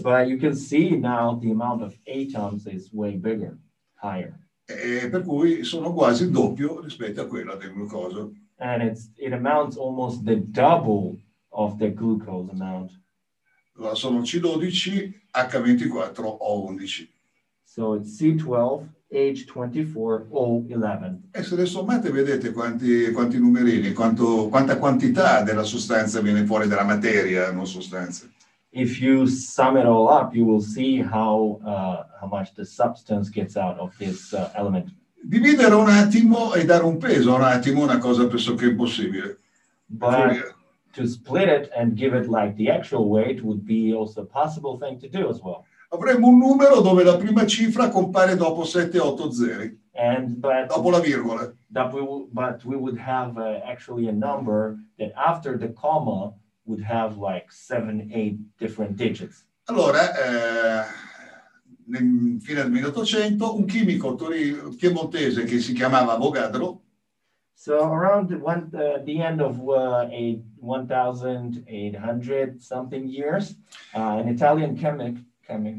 Speaker 2: But you can see now the amount of atoms is way bigger, higher.
Speaker 1: E per cui sono quasi il doppio rispetto a quella del glucosio.
Speaker 2: And it's it amounts almost the double of the glucose amount.
Speaker 1: Allora sono C12, H24, O11.
Speaker 2: So it's C12, H24, O11.
Speaker 1: E se le sommate vedete quanti, quanti numerini, quanto- quanta quantità della sostanza viene fuori dalla materia, non sostanza.
Speaker 2: If you sum it all up, you will see how uh, how much the substance gets out of this uh, element.
Speaker 1: Dividere un attimo e dare un peso a un attimo è una cosa pressoché impossibile.
Speaker 2: But to split it and give it like the actual weight would be also a possible thing to do as well.
Speaker 1: Avremmo un numero dove la prima cifra compare dopo 7, 8 zeri,
Speaker 2: And but
Speaker 1: dopo la virgola.
Speaker 2: that we but we would have uh, actually a number that after the comma would have like seven, eight different digits.
Speaker 1: Allora, eh, nel fine del 1800, un chimico piemontese che si chiamava Avogadro
Speaker 2: So around the one, uh, the end of uh, a 1,800 something years, uh, an Italian chemic, chemic,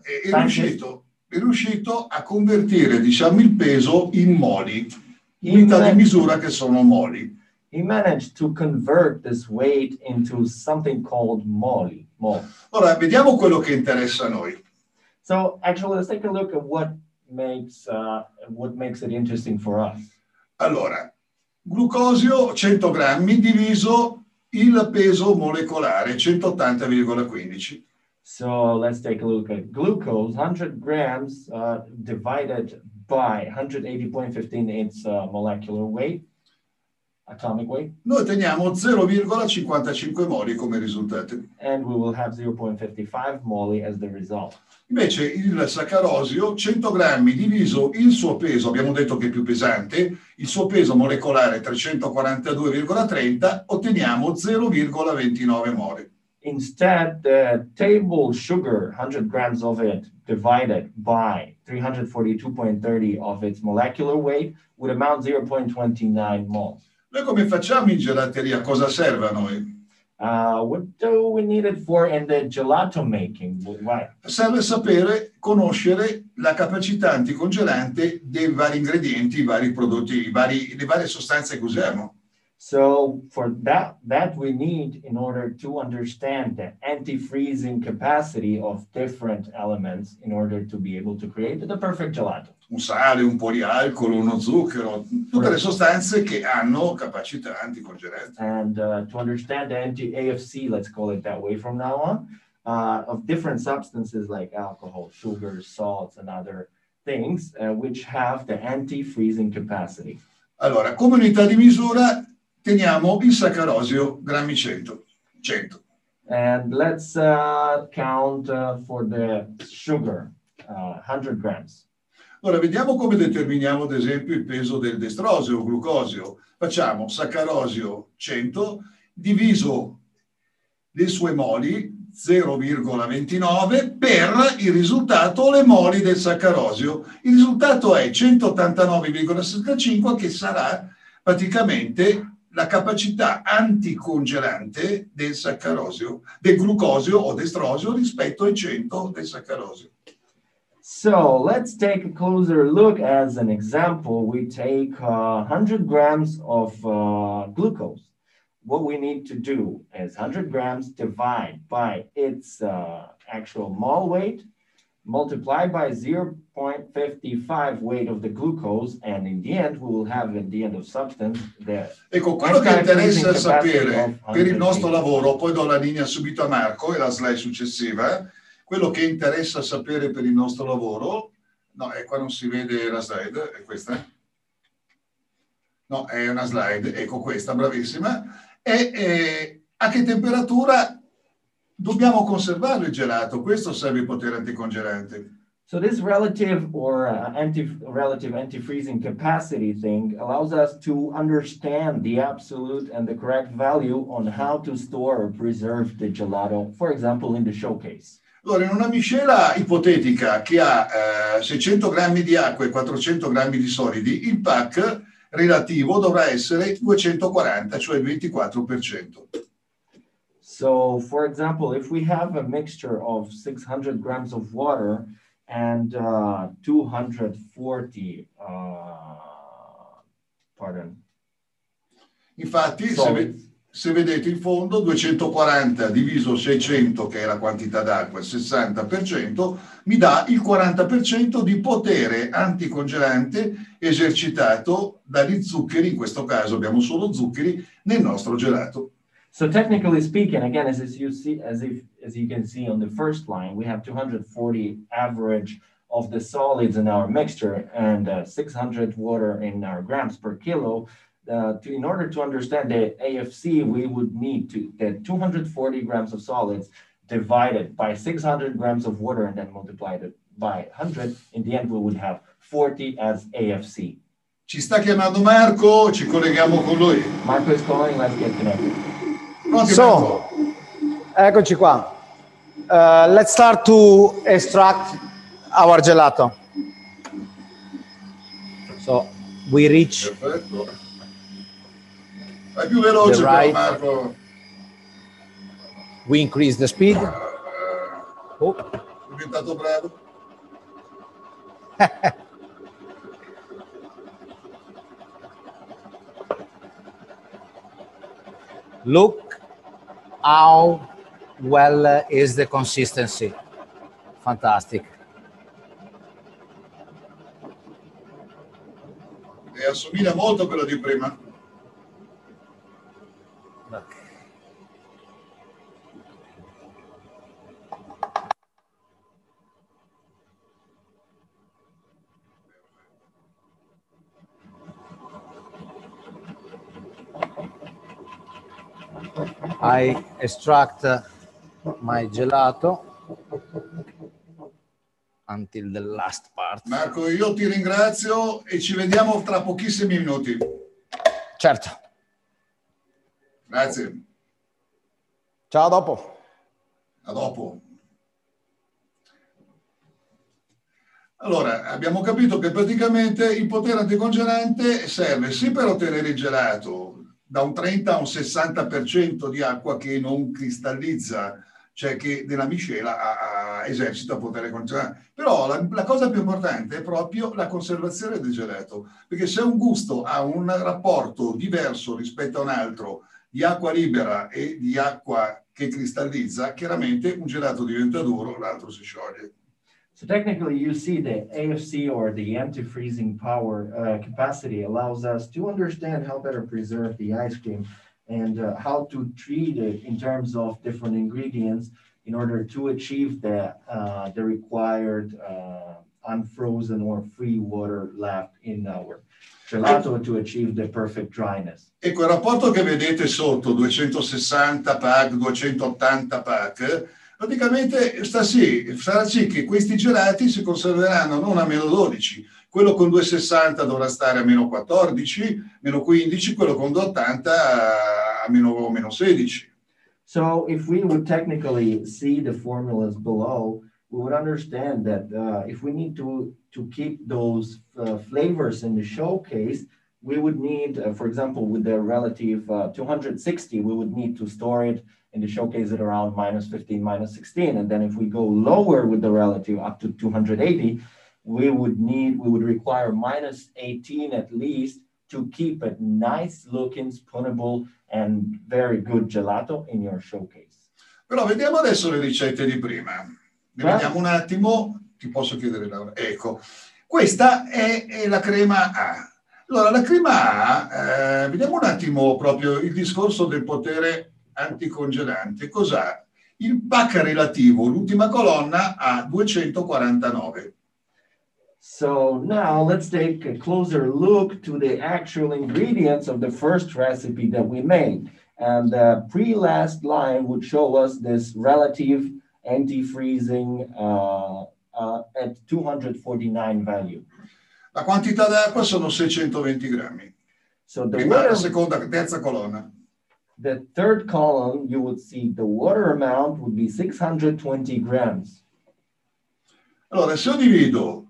Speaker 1: è, è riuscito, è riuscito a convertire diciamo, il peso in moli, unità di misura che sono moli.
Speaker 2: He managed to convert this weight into something called mole. Mole.
Speaker 1: Ora, vediamo quello che interessa a noi.
Speaker 2: So actually, let's take a look at what makes uh, what makes it interesting for us.
Speaker 1: Allora, glucosio 100 grammi diviso il peso molecolare 180,15.
Speaker 2: So let's take a look at glucose, 100 grams uh, divided by 180.15 its uh, molecular weight, atomic weight,
Speaker 1: Noi otteniamo 0,55 moli come risultato.
Speaker 2: and we will have 0.55 mole as the result.
Speaker 1: Invece il saccarosio 100 grammi diviso il suo peso, abbiamo detto che è più pesante, il suo peso molecolare 342,30, otteniamo 0,29 moli.
Speaker 2: Instead, the table sugar, 100 grams of it divided by 342.30 of its molecular weight would amount 0.29 moles.
Speaker 1: Noi come facciamo in gelateria? Cosa serve a noi?
Speaker 2: Uh, what do we need it for in the gelato making? Why?
Speaker 1: Serve sapere, conoscere la capacità anticongelante dei vari ingredienti, i vari prodotti, i vari- le varie sostanze che usiamo.
Speaker 2: So for that, that we need in order to understand the anti-freezing capacity of different elements in order to be able to create the perfect gelato.
Speaker 1: Un sale, un po' di alcol, uno zucchero, tutte le sostanze che hanno capacità anticongelante.
Speaker 2: And uh, to understand the anti-AFC, let's call it that way from now on, uh, of different substances like alcohol, sugars, salts, and other things, uh, which have the anti-freezing capacity.
Speaker 1: Allora, come unità di misura teniamo il saccarosio grammi 100. 100.
Speaker 2: And let's uh, count uh, for the sugar, uh, 100 grams.
Speaker 1: Ora vediamo come determiniamo ad esempio il peso del destrosio o glucosio. Facciamo saccarosio 100 diviso le sue moli 0,29 per il risultato le moli del saccarosio. Il risultato è 189,65 che sarà praticamente la capacità anticongelante del saccarosio, del glucosio o destrosio rispetto ai 100 del saccarosio.
Speaker 2: So let's take a closer look as an example. We take uh, 100 grams of uh, glucose. What we need to do is 100 grams divide by its uh, actual mole weight multiplied by 0.55 weight of the glucose, and in the end, we will have at the end of substance the
Speaker 1: Ecco, quello che interessa sapere per il nostro lavoro, poi do la linea subito a Marco e la slide successiva, quello che interessa sapere per il nostro lavoro, no, è qua non si vede la slide, è questa? No, è una slide, ecco questa, bravissima, è eh, a che temperatura dobbiamo conservarlo il gelato, questo serve il potere anticongelante.
Speaker 2: So this relative or uh, anti relative anti-freezing capacity thing allows us to understand the absolute and the correct value on how to store or preserve the gelato, for example, in the showcase.
Speaker 1: Allora, in una miscela ipotetica che ha eh, 600 grammi di acqua e 400 grammi di solidi, il pack relativo dovrà essere 240, cioè il 24%.
Speaker 2: So, for example, if we have a mixture of 600 grams of water and uh, 240, uh, pardon,
Speaker 1: Infatti, se, ve-
Speaker 2: solids,
Speaker 1: se vedete in fondo, 240 diviso 600, che è la quantità d'acqua, il 60%, mi dà il 40% di potere anticongelante esercitato dagli zuccheri, in questo caso abbiamo solo zuccheri, nel nostro gelato.
Speaker 2: So technically speaking, again, as, you see, as if as you can see on the first line, we have 240 average of the solids in our mixture and uh, 600 water in our grams per kilo. Uh, to, in order to understand the AFC, we would need to the 240 grams of solids divided by 600 grams of water and then multiplied it by 100. In the end, we would have 40 as AFC.
Speaker 1: Ci sta chiamando Marco, ci colleghiamo con lui.
Speaker 2: Marco is calling. Let's get connected.
Speaker 1: Pronti,
Speaker 3: So, eccoci qua. Uh, let's start to extract our gelato. So we reach
Speaker 1: Perfetto. Vai più veloce,
Speaker 3: The
Speaker 1: però,
Speaker 3: right.
Speaker 1: Marco.
Speaker 3: we increase the speed. Oh,
Speaker 1: È diventato bravo.
Speaker 3: look how well is the consistency. Fantastic.
Speaker 1: E assomiglia molto a quello di prima.
Speaker 3: I extract my gelato until the last part.
Speaker 1: Marco, io ti ringrazio e ci vediamo tra pochissimi minuti.
Speaker 3: Certo.
Speaker 1: Grazie.
Speaker 3: Ciao, a dopo.
Speaker 1: A dopo. Allora, abbiamo capito che praticamente il potere anticongelante serve sì per ottenere il gelato da un 30 a un 60% di acqua che non cristallizza, cioè che nella miscela ha- ha- esercita potere congelante. Però la, la cosa più importante è proprio la conservazione del gelato, perché se un gusto ha un rapporto diverso rispetto a un altro di acqua libera e di acqua che cristallizza, chiaramente un gelato diventa duro, l'altro si scioglie.
Speaker 2: So technically, you see the AFC or the anti-freezing power uh, capacity allows us to understand how better preserve the ice cream and uh, how to treat it in terms of different ingredients in order to achieve the uh, the required uh, unfrozen or free water left in our gelato to achieve the perfect dryness.
Speaker 1: Ecco, il rapporto che vedete sotto, 260 pack, 280 pack, praticamente sta sì, sarà sì che questi gelati si conserveranno non a meno 12, quello con 260 dovrà stare a meno 14, meno 15, quello con 280 a meno, meno 16.
Speaker 2: So if we would technically see the formulas below, we would understand that uh, if we need to, to keep those uh, flavors in the showcase, we would need, uh, for example, with the relative uh, 260, we would need to store it in the showcase at around minus 15, minus 16. And then if we go lower with the relative up to 280, we would need, we would require minus 18 at least to keep a nice looking, spoonable, and very good gelato in your showcase.
Speaker 1: Però vediamo adesso le ricette di prima. Ne
Speaker 2: Beh.
Speaker 1: vediamo un attimo. Ti posso chiedere, Laura? Ecco, questa è, è la crema A. Allora, la crema A, eh, vediamo un attimo proprio il discorso del potere anticongelante. Cos'ha? Il PAC relativo, l'ultima colonna, a 249.
Speaker 2: So now let's take a closer look to the actual ingredients of the first recipe that we made. And the pre-last line would show us this relative anti-freezing uh, uh, at 249 value.
Speaker 1: La quantità d'acqua sono 620 grammi.
Speaker 2: So the
Speaker 1: Prima,
Speaker 2: water,
Speaker 1: seconda, terza colonna.
Speaker 2: The third column, you would see the water amount would be 620 grams.
Speaker 1: Allora, se io divido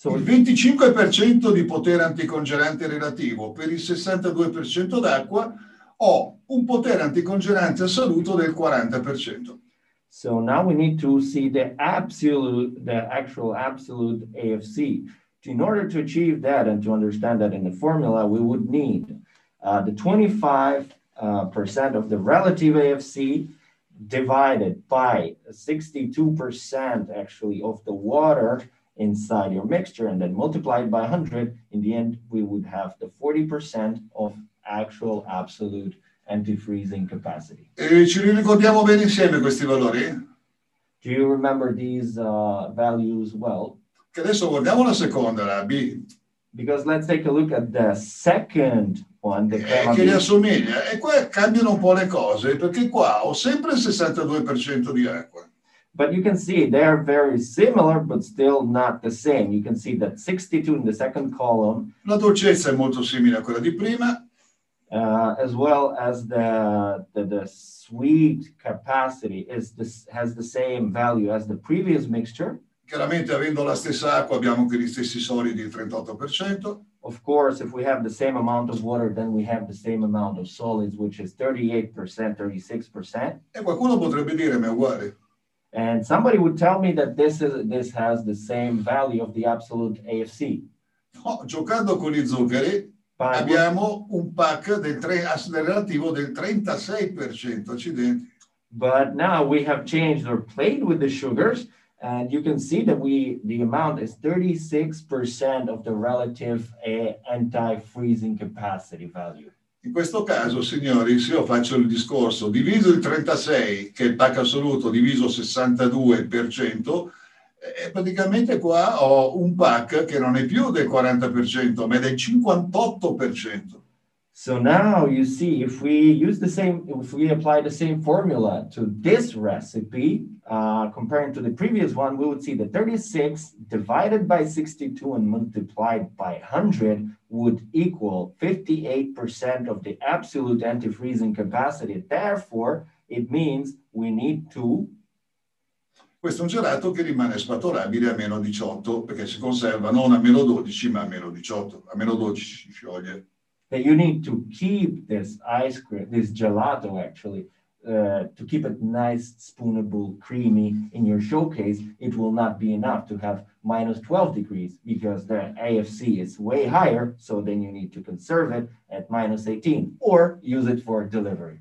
Speaker 2: So
Speaker 1: il 25% di potere anticongelante relativo per il 62% d'acqua, ho un potere anticongelante assoluto del 40%.
Speaker 2: So now we need to see the absolute, the actual absolute AFC. In order to achieve that and to understand that in the formula, we would need uh, the 25 uh, percent of the relative AFC divided by 62% actually of the water inside your mixture and then multiplied by 100. In the end, we would have the 40% of actual absolute anti-freezing capacity.
Speaker 1: E ci ricordiamo bene insieme questi valori?
Speaker 2: Do you remember these uh, values well?
Speaker 1: Che adesso guardiamo la seconda, la B,
Speaker 2: Because let's take a look at the second
Speaker 1: che gli assomiglia. E qua cambiano un po' le cose, perché qua ho sempre il 62% di acqua.
Speaker 2: But you can see they're very similar, but still not the same. You can see that 62 in the second column,
Speaker 1: La dolcezza è molto simile a quella di prima,
Speaker 2: uh, as well as the, the the sweet capacity is this has the same value as the previous mixture.
Speaker 1: chiaramente avendo la stessa acqua abbiamo anche gli stessi solidi, il 38%.
Speaker 2: Of course, if we have the same amount of water, then we have the same amount of solids, which is 38%, 36%.
Speaker 1: E qualcuno potrebbe dire, ma è uguale.
Speaker 2: And somebody would tell me that this is this has the same value of the absolute AFC.
Speaker 1: No, giocando con gli zuccheri
Speaker 2: But,
Speaker 1: abbiamo un pack del, tre- relativo del 36%, accidenti.
Speaker 2: but now we have changed or played with the sugars, and you can see that we the amount is 36% of the relative uh, anti-freezing capacity value.
Speaker 1: In questo caso, signori, se io faccio il discorso, diviso il 36, che è il pack assoluto, diviso 62%, e praticamente qua ho un pack che non è più del 40%, ma è del 58%.
Speaker 2: So now you see if we use the same, if we apply the same formula to this recipe, uh, comparing to the previous one, we would see that 36 divided by 62 and multiplied by 100 would equal 58% of the absolute anti-freezing capacity. Therefore, it means we need to
Speaker 1: Questo è un gelato che rimane spatolabile a meno 18, perché si conserva non a meno 12, ma a meno 18. A meno 12 si scioglie.
Speaker 2: that you need to keep this ice cream, this gelato actually, uh, to keep it nice, spoonable, creamy in your showcase, it will not be enough to have minus 12 degrees because the AFC is way higher. So then you need to conserve it at minus 18 or use it for delivery.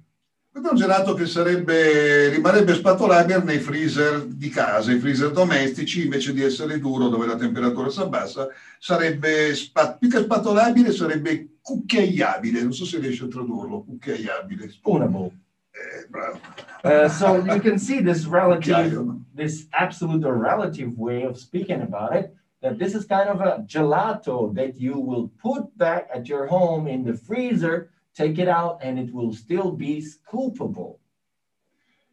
Speaker 1: Questo è un gelato che sarebbe, rimarrebbe spatolabile nei freezer di casa, i freezer domestici, invece di essere duro dove la temperatura si abbassa, sarebbe spa- più che spatolabile, sarebbe cucchiaiabile. Non so se riesci a tradurlo, cucchiaiabile.
Speaker 2: Spoonable. Uh, so you can see this relative this absolute or relative way of speaking about it that this is kind of a gelato that you will put back at your home in the freezer take it out and it will still be scoopable.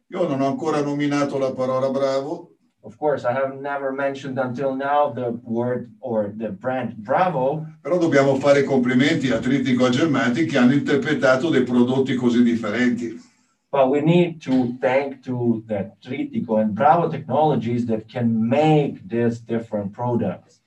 Speaker 1: Io non ho ancora nominato la parola bravo,
Speaker 2: of course i have never mentioned until now the word or the brand bravo.
Speaker 1: Però dobbiamo fare complimenti a Tritico e a Germati che hanno interpretato dei prodotti così differenti.
Speaker 2: But we need to thank to the Tritico and Bravo technologies that can make these different products.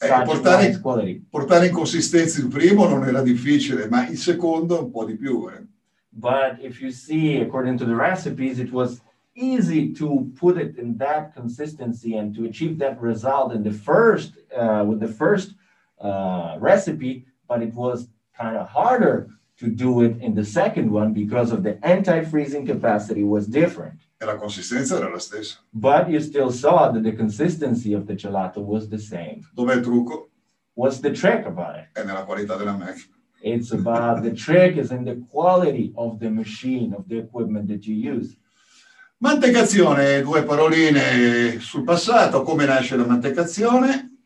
Speaker 1: Eh, portare-. Portare in consistenza il primo non era difficile, ma il secondo un po' di più. eh.
Speaker 2: But if you see, according to the recipes, it was easy to put it in that consistency and to achieve that result in the first uh, with the first uh, recipe. But it was kind of harder to do it in the second one because of the anti-freezing capacity was different.
Speaker 1: E la consistenza era la stessa.
Speaker 2: But you still saw that the consistency of the gelato was the same.
Speaker 1: Dov'è il trucco?
Speaker 2: What's the trick about it?
Speaker 1: È nella qualità della macchina.
Speaker 2: It's about the trick is in the quality of the machine, of the equipment that you use.
Speaker 1: Mantecazione, due paroline sul passato, come nasce la mantecazione,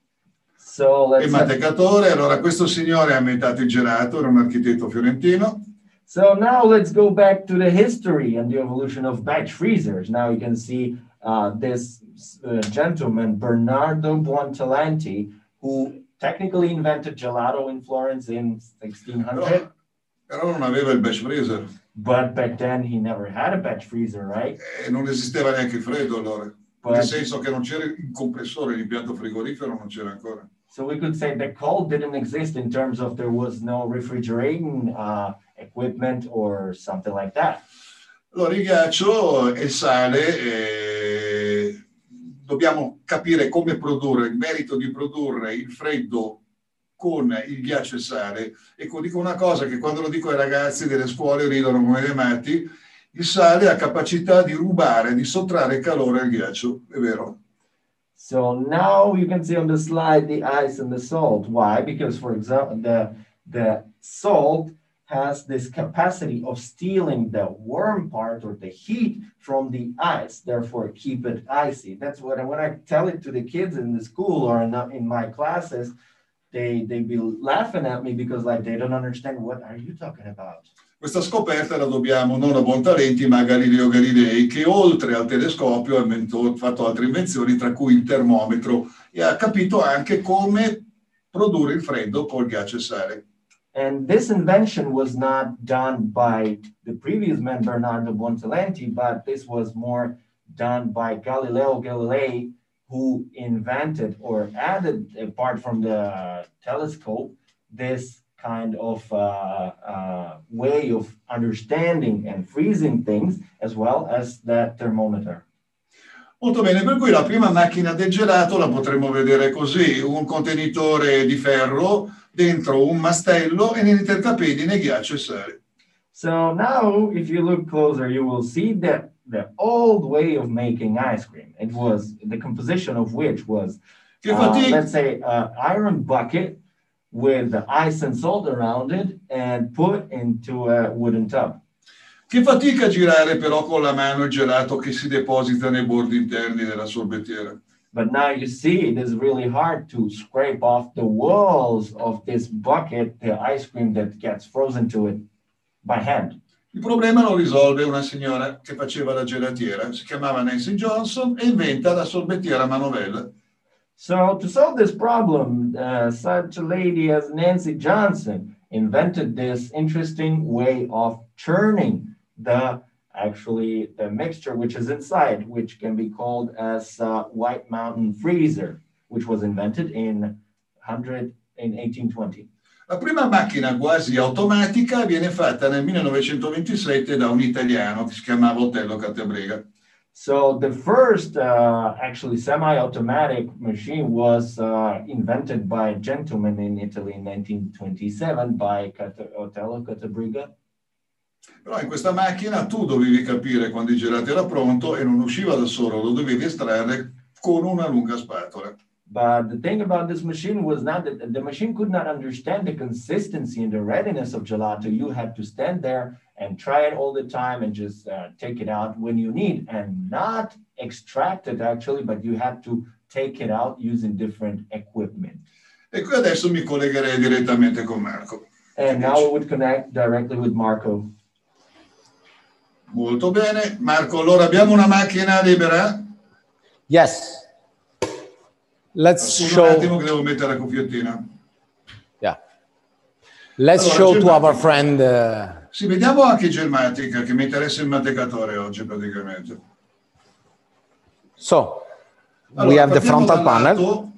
Speaker 2: So
Speaker 1: mantecatore. Allora, questo signore ha inventato il gelato, era un architetto fiorentino.
Speaker 2: so now let's go back to the history and the evolution of batch freezers. Now you can see uh, this uh, gentleman Bernardo Buontalenti, who technically invented gelato in Florence in 1600,
Speaker 1: Però, però non aveva il batch freezer
Speaker 2: but back then he never had a batch freezer, right?
Speaker 1: e non esisteva neanche il freddo allora. Nel
Speaker 2: But
Speaker 1: senso che non c'era il compressore, l'impianto frigorifero non c'era ancora.
Speaker 2: So we could say the cold didn't exist in terms of there was no refrigerating uh, equipment or something like that.
Speaker 1: Allora, il ghiaccio e il sale, eh, dobbiamo capire come produrre, il merito di produrre il freddo con il ghiaccio e il sale. Ecco, dico una cosa che quando lo dico ai ragazzi delle scuole ridono come dei matti, il sale ha capacità di rubare, di sottrarre calore al ghiaccio, è vero?
Speaker 2: So now you can see on the slide the ice and the salt. Why? Because, for example, the, the salt has this capacity of stealing the warm part or the heat from the ice, therefore keep it icy. That's what when I tell it to the kids in the school or in, in my classes, they they be laughing at me because like they don't understand what are you talking about.
Speaker 1: Questa scoperta la dobbiamo non a Bontalenti ma a Galileo Galilei che oltre al telescopio ha fatto altre invenzioni tra cui il termometro e ha capito anche come produrre il freddo col ghiaccio e sale.
Speaker 2: And this invention was not done by the previous man, Bernardo Buontalenti, but this was more done by Galileo Galilei, who invented or added, apart from the telescope, this kind of uh, uh, way of understanding and freezing things, as well as that thermometer.
Speaker 1: Molto bene, per cui la prima macchina del gelato la potremmo vedere così, un contenitore di ferro dentro un mastello e nei intercapedine ghiaccio e sale.
Speaker 2: So now, if you look closer, you will see that the old way of making ice cream. It was the composition of which was, uh, let's say, iron bucket with ice and salt around it, and put into a wooden tub.
Speaker 1: che fatica girare però con la mano il gelato che si deposita nei bordi interni della sorbettiera.
Speaker 2: But now you see, it is really hard to scrape off the walls of this bucket the ice cream that gets frozen to it by hand.
Speaker 1: Il problema lo risolve una signora che faceva la gelatiera, si chiamava Nancy Johnson e inventa la sorbettiera a manovella.
Speaker 2: So to solve this problem, uh, such a lady as Nancy Johnson invented this interesting way of churning the actually the mixture which is inside, which can be called as uh, White Mountain Freezer, which was invented in 100 in 1820.
Speaker 1: La prima macchina quasi automatica viene fatta nel 1927 da un italiano che si chiamava Otello Cattabrega.
Speaker 2: So the first uh, actually semi-automatic machine was uh, invented by a gentleman in Italy in 1927 by Cat- Otello Cattabriga.
Speaker 1: Però in questa macchina tu dovevi capire quando il gelato era pronto e non usciva da solo, lo dovevi estrarre con una lunga spatola.
Speaker 2: But the thing about this machine was not that the machine could not understand the consistency and the readiness of gelato. You had to stand there and try it all the time and just uh, take it out when you need and not extract it actually, but you had to take it out using different equipment.
Speaker 1: E qui adesso mi collegherei direttamente con Marco.
Speaker 2: And now we would connect directly with Marco.
Speaker 1: Molto bene. Marco, allora abbiamo una macchina libera?
Speaker 3: Yes. Let's
Speaker 1: Scusa un attimo
Speaker 3: show.
Speaker 1: che devo mettere la cuffiettina.
Speaker 3: Yeah. Let's
Speaker 1: Allora,
Speaker 3: show
Speaker 1: c'è
Speaker 3: to our friend uh,
Speaker 1: Sì, vediamo anche Gelmatica, che mi interessa il mantecatore oggi praticamente.
Speaker 3: So we
Speaker 1: Allora,
Speaker 3: have the frontal panel.
Speaker 1: lato.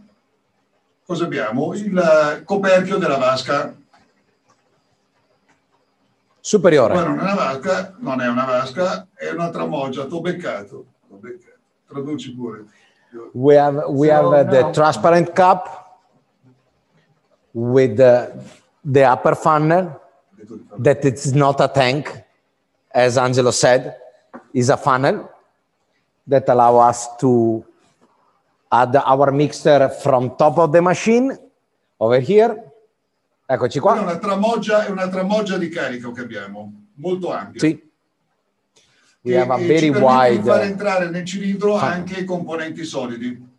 Speaker 1: Cosa abbiamo? Il eh, coperchio della vasca.
Speaker 3: superiore.
Speaker 1: Poi non è una vasca, non è una vasca, è una tramoggia, t'ho beccato. T'ho beccato. Traduci pure.
Speaker 3: We have we
Speaker 2: So
Speaker 3: have uh, the transparent cup with the, the upper funnel that it's not a tank, as Angelo said, is a funnel that allow us to add our mixer from top of the machine over here. Eccoci
Speaker 1: Quella è
Speaker 3: qua.
Speaker 1: una tramoggia, è una tramoggia di carico che abbiamo, molto ampia.
Speaker 3: Sì. We have a very
Speaker 1: ci permette di
Speaker 3: wide.
Speaker 1: far
Speaker 3: uh,
Speaker 1: entrare nel cilindro anche i componenti solidi.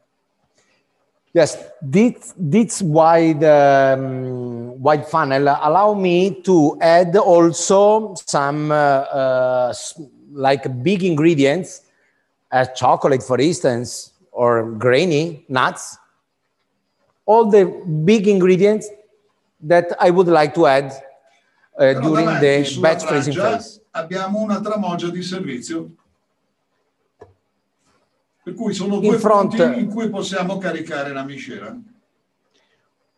Speaker 3: Yes, this this wide um, wide funnel allow me to add also some uh, uh, like big ingredients, as chocolate, for instance, or grainy nuts. All the big ingredients that I would like to add uh, during the batch freezing phase.
Speaker 1: Abbiamo una tramoggia di servizio. Per cui sono
Speaker 3: In
Speaker 1: due
Speaker 3: front-
Speaker 1: punti in cui possiamo caricare la miscela.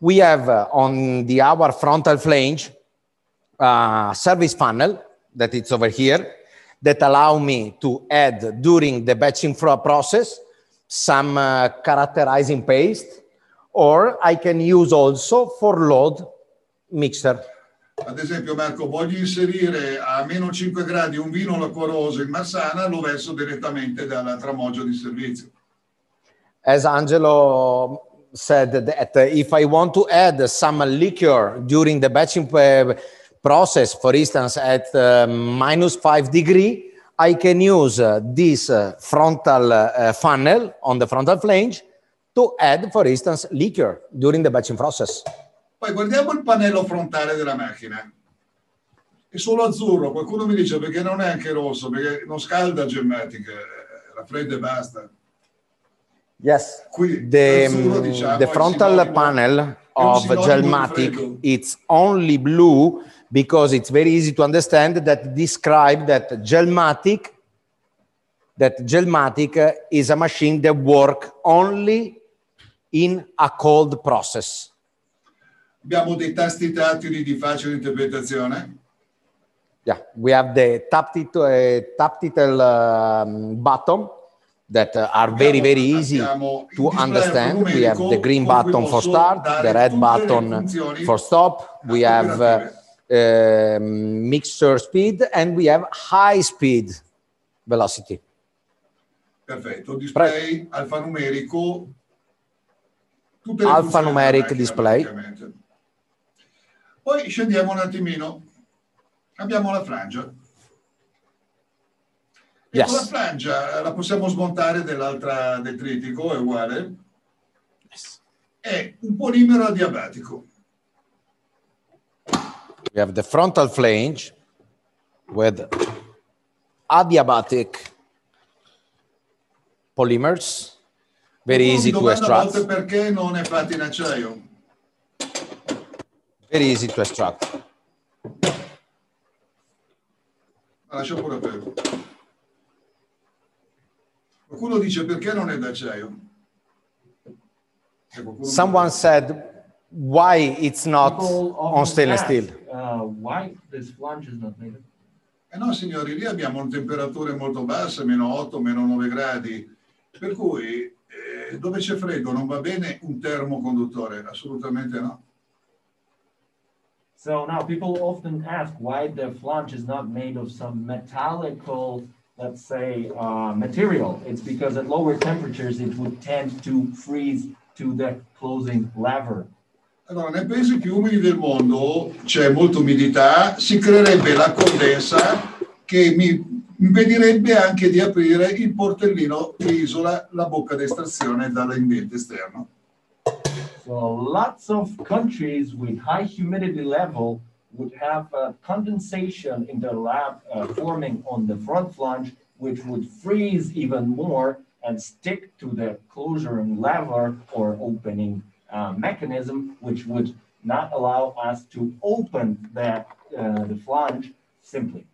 Speaker 3: we have uh, on the our frontal flange uh, service funnel that it's over here that allow me to add during the batching process some uh, characterizing paste or I can use also for load mixer.
Speaker 1: Ad esempio, Marco, voglio inserire a meno 5 gradi un vino liquoroso in Marsana, lo verso direttamente dalla tramoggia di servizio.
Speaker 3: As Angelo said that if I want to add some liquor during the batching uh, process, for instance, at uh, minus five degree, I can use uh, this uh, frontal uh, funnel on the frontal flange to add, for instance, liquor during the batching process.
Speaker 1: Poi guardiamo il pannello frontale della macchina. È solo azzurro, qualcuno mi dice perché non è anche rosso, perché non scalda gemmatica, raffredda e basta.
Speaker 3: Yes,
Speaker 1: Qui
Speaker 3: the,
Speaker 1: azzurro,
Speaker 3: um,
Speaker 1: diciamo,
Speaker 3: the frontal panel of Gelmatic, it's only blue because it's very easy to understand that describe that Gelmatic, that Gelmatic is a machine that work only in a cold process.
Speaker 1: Abbiamo dei tasti tattili di facile interpretazione.
Speaker 3: Yeah, we have the tactile, uh, tactile um, button that uh, are very, very easy to understand. We have the green button for start, the red button for stop. We have uh, um, mixture speed and we have high speed velocity.
Speaker 1: Perfetto, display alfanumerico. funzioni della macchina,
Speaker 3: display.
Speaker 1: Poi scendiamo un attimino. Abbiamo la frangia. E
Speaker 3: Yes.
Speaker 1: con la frangia la possiamo smontare dell'altra del tritico, è uguale. È un polimero adiabatico.
Speaker 3: We have the frontal flange with adiabatic polymers, very easy to extract.
Speaker 1: perché non è fatto in acciaio.
Speaker 3: Very easy to extract.
Speaker 1: Ma lascia pure aperto. Qualcuno dice perché non è d'acciaio? E mi
Speaker 3: Someone said why it's not on stainless
Speaker 2: ask,
Speaker 3: steel.
Speaker 2: Uh, why this flange is not made of
Speaker 1: Eh no, signori, lì abbiamo temperature molto basse, meno 8, meno 9 gradi, per cui eh, dove c'è freddo non va bene un termoconduttore, assolutamente no.
Speaker 2: So now people often ask why the flange is not made of some metallical, let's say, uh, material. It's because at lower temperatures it would tend to freeze to the closing lever.
Speaker 1: Allora, nei paesi più umidi del mondo c'è molta umidità, si creerebbe la condensa che mi impedirebbe anche di aprire il portellino che isola la bocca d'estrazione dall'ambiente esterno.
Speaker 2: So lots of countries with high humidity level would have uh, condensation in the lab uh, forming on the front flange, which would freeze even more and stick to the closure lever or opening uh, mechanism, which would not allow us to open that uh, the flange simply.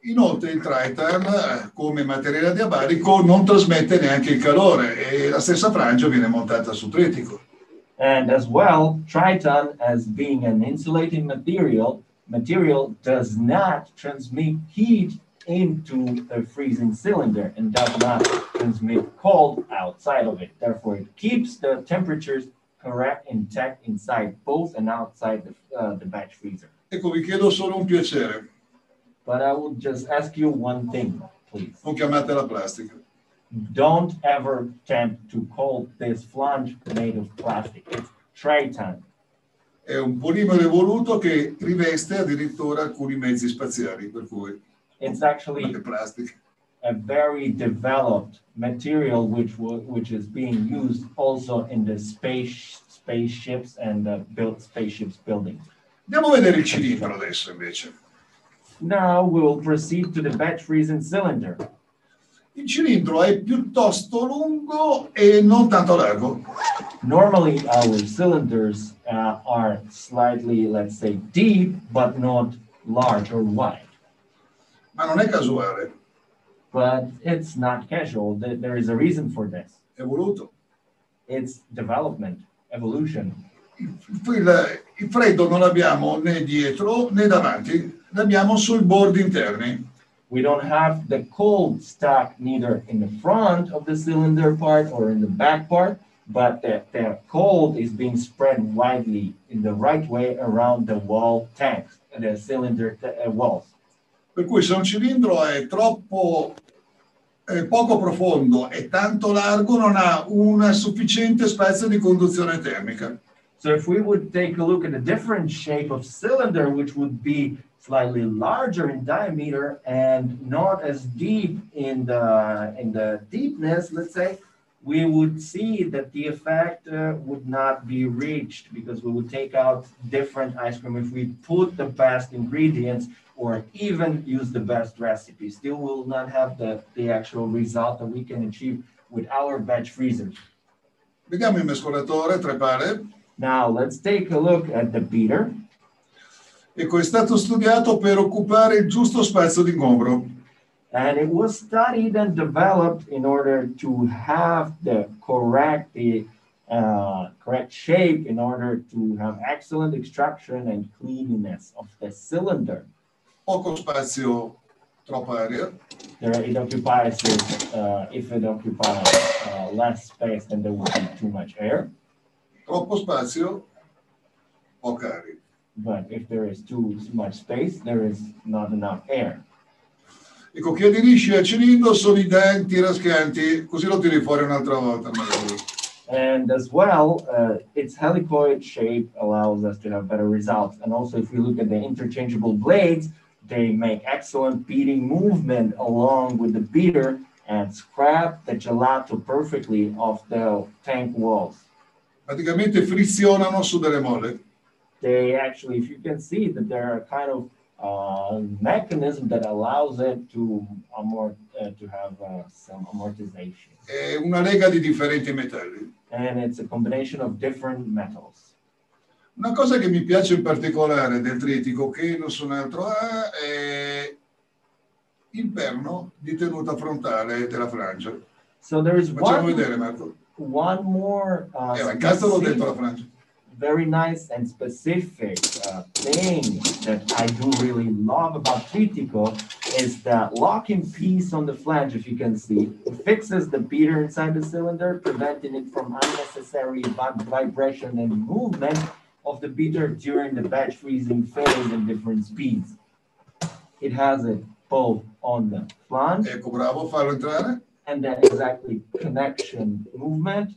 Speaker 1: Inoltre il Triton, eh, come materiale diabarico, non trasmette neanche il calore e la stessa frangia viene montata su tritico.
Speaker 2: And as well, Triton, as being an insulating material, material does not transmit heat into the freezing cylinder and does not transmit cold outside of it. Therefore, it keeps the temperatures correct intact inside both and outside the, uh, the batch freezer.
Speaker 1: Ecco, vi chiedo solo un piacere,
Speaker 2: But I will just ask you one thing, please.
Speaker 1: non chiamatela plastica.
Speaker 2: Don't ever attempt to call this flange made of plastic. It's Triton.
Speaker 1: È un polimero evoluto che riveste addirittura alcuni mezzi spaziali, per cui
Speaker 2: It's actually
Speaker 1: è plastica.
Speaker 2: a very developed material which which is being used also in the space spaceships and uh, built spaceships building.
Speaker 1: Andiamo a vedere il cilindro adesso invece.
Speaker 2: Now we will proceed to the batch and cylinder.
Speaker 1: Il cilindro è piuttosto lungo e non tanto largo.
Speaker 2: Normally, our cylinders uh, are slightly, let's say, deep, but not large or wide.
Speaker 1: Ma non è casuale,
Speaker 2: But it's not casual. There is a reason for this.
Speaker 1: è voluto.
Speaker 2: It's development, evolution.
Speaker 1: Il, il freddo non l'abbiamo né dietro né davanti, l'abbiamo sui bordi interni.
Speaker 2: We don't have the cold stuck neither in the front of the cylinder part or in the back part, but the, the cold is being spread widely in the right way around the wall tanks, and the cylinder uh, walls.
Speaker 1: Per cui se un cilindro è troppo è poco profondo e tanto largo non ha un sufficiente spazio di conduzione termica.
Speaker 2: So if we would take a look at a different shape of cylinder, which would be slightly larger in diameter and not as deep in the in the deepness, let's say, we would see that the effect uh, would not be reached because we would take out different ice cream if we put the best ingredients or even use the best recipe. Still, will not have the, the actual result that we can achieve with our batch freezers.
Speaker 1: Vediamo il mescolatore, tre.
Speaker 2: Now let's take a look at the beater.
Speaker 1: Ecco, è stato studiato per occupare il giusto spazio di ingombro.
Speaker 2: And it was studied and developed in order to have the correct, the uh, correct shape in order to have excellent extraction and cleanliness of the cylinder.
Speaker 1: Poco spazio, troppa aria.
Speaker 2: There, it occupies, uh, if it occupies uh, less space, then there would be too much air.
Speaker 1: Troppo spazio, poca aria.
Speaker 2: But if there is too much space, there is not enough air.
Speaker 1: Ecco, chi aderisce al cilindro sono i denti raschianti, così lo tiri fuori un'altra volta. magari.
Speaker 2: And as well, uh, its helicoid shape allows us to have better results. And also, if we look at the interchangeable blades, they make excellent beating movement along with the beater and scrap the gelato perfectly off the tank walls.
Speaker 1: Praticamente frizionano su delle molle.
Speaker 2: They actually, if you can see that they're a kind of uh, mechanism that allows it to amort- uh, to have uh, some amortization.
Speaker 1: È una lega di differenti metalli.
Speaker 2: And it's a combination of different metals.
Speaker 1: Una cosa che mi piace in particolare del tritico, che nessun altro ha, è il perno di tenuta frontale della frangia.
Speaker 2: So there is
Speaker 1: Facciamo
Speaker 2: one
Speaker 1: vedere, Marco.
Speaker 2: one more uh,
Speaker 1: Eh, incastralo
Speaker 2: specific-
Speaker 1: dentro la frangia.
Speaker 2: Very nice and specific uh, thing that I do really love about Tritico is the locking piece on the flange, if you can see. It fixes the beater inside the cylinder, preventing it from unnecessary vibration and movement of the beater during the batch freezing phase at different speeds. It has it both on the flange
Speaker 1: Ecco, bravo,
Speaker 2: and then exactly connection movement.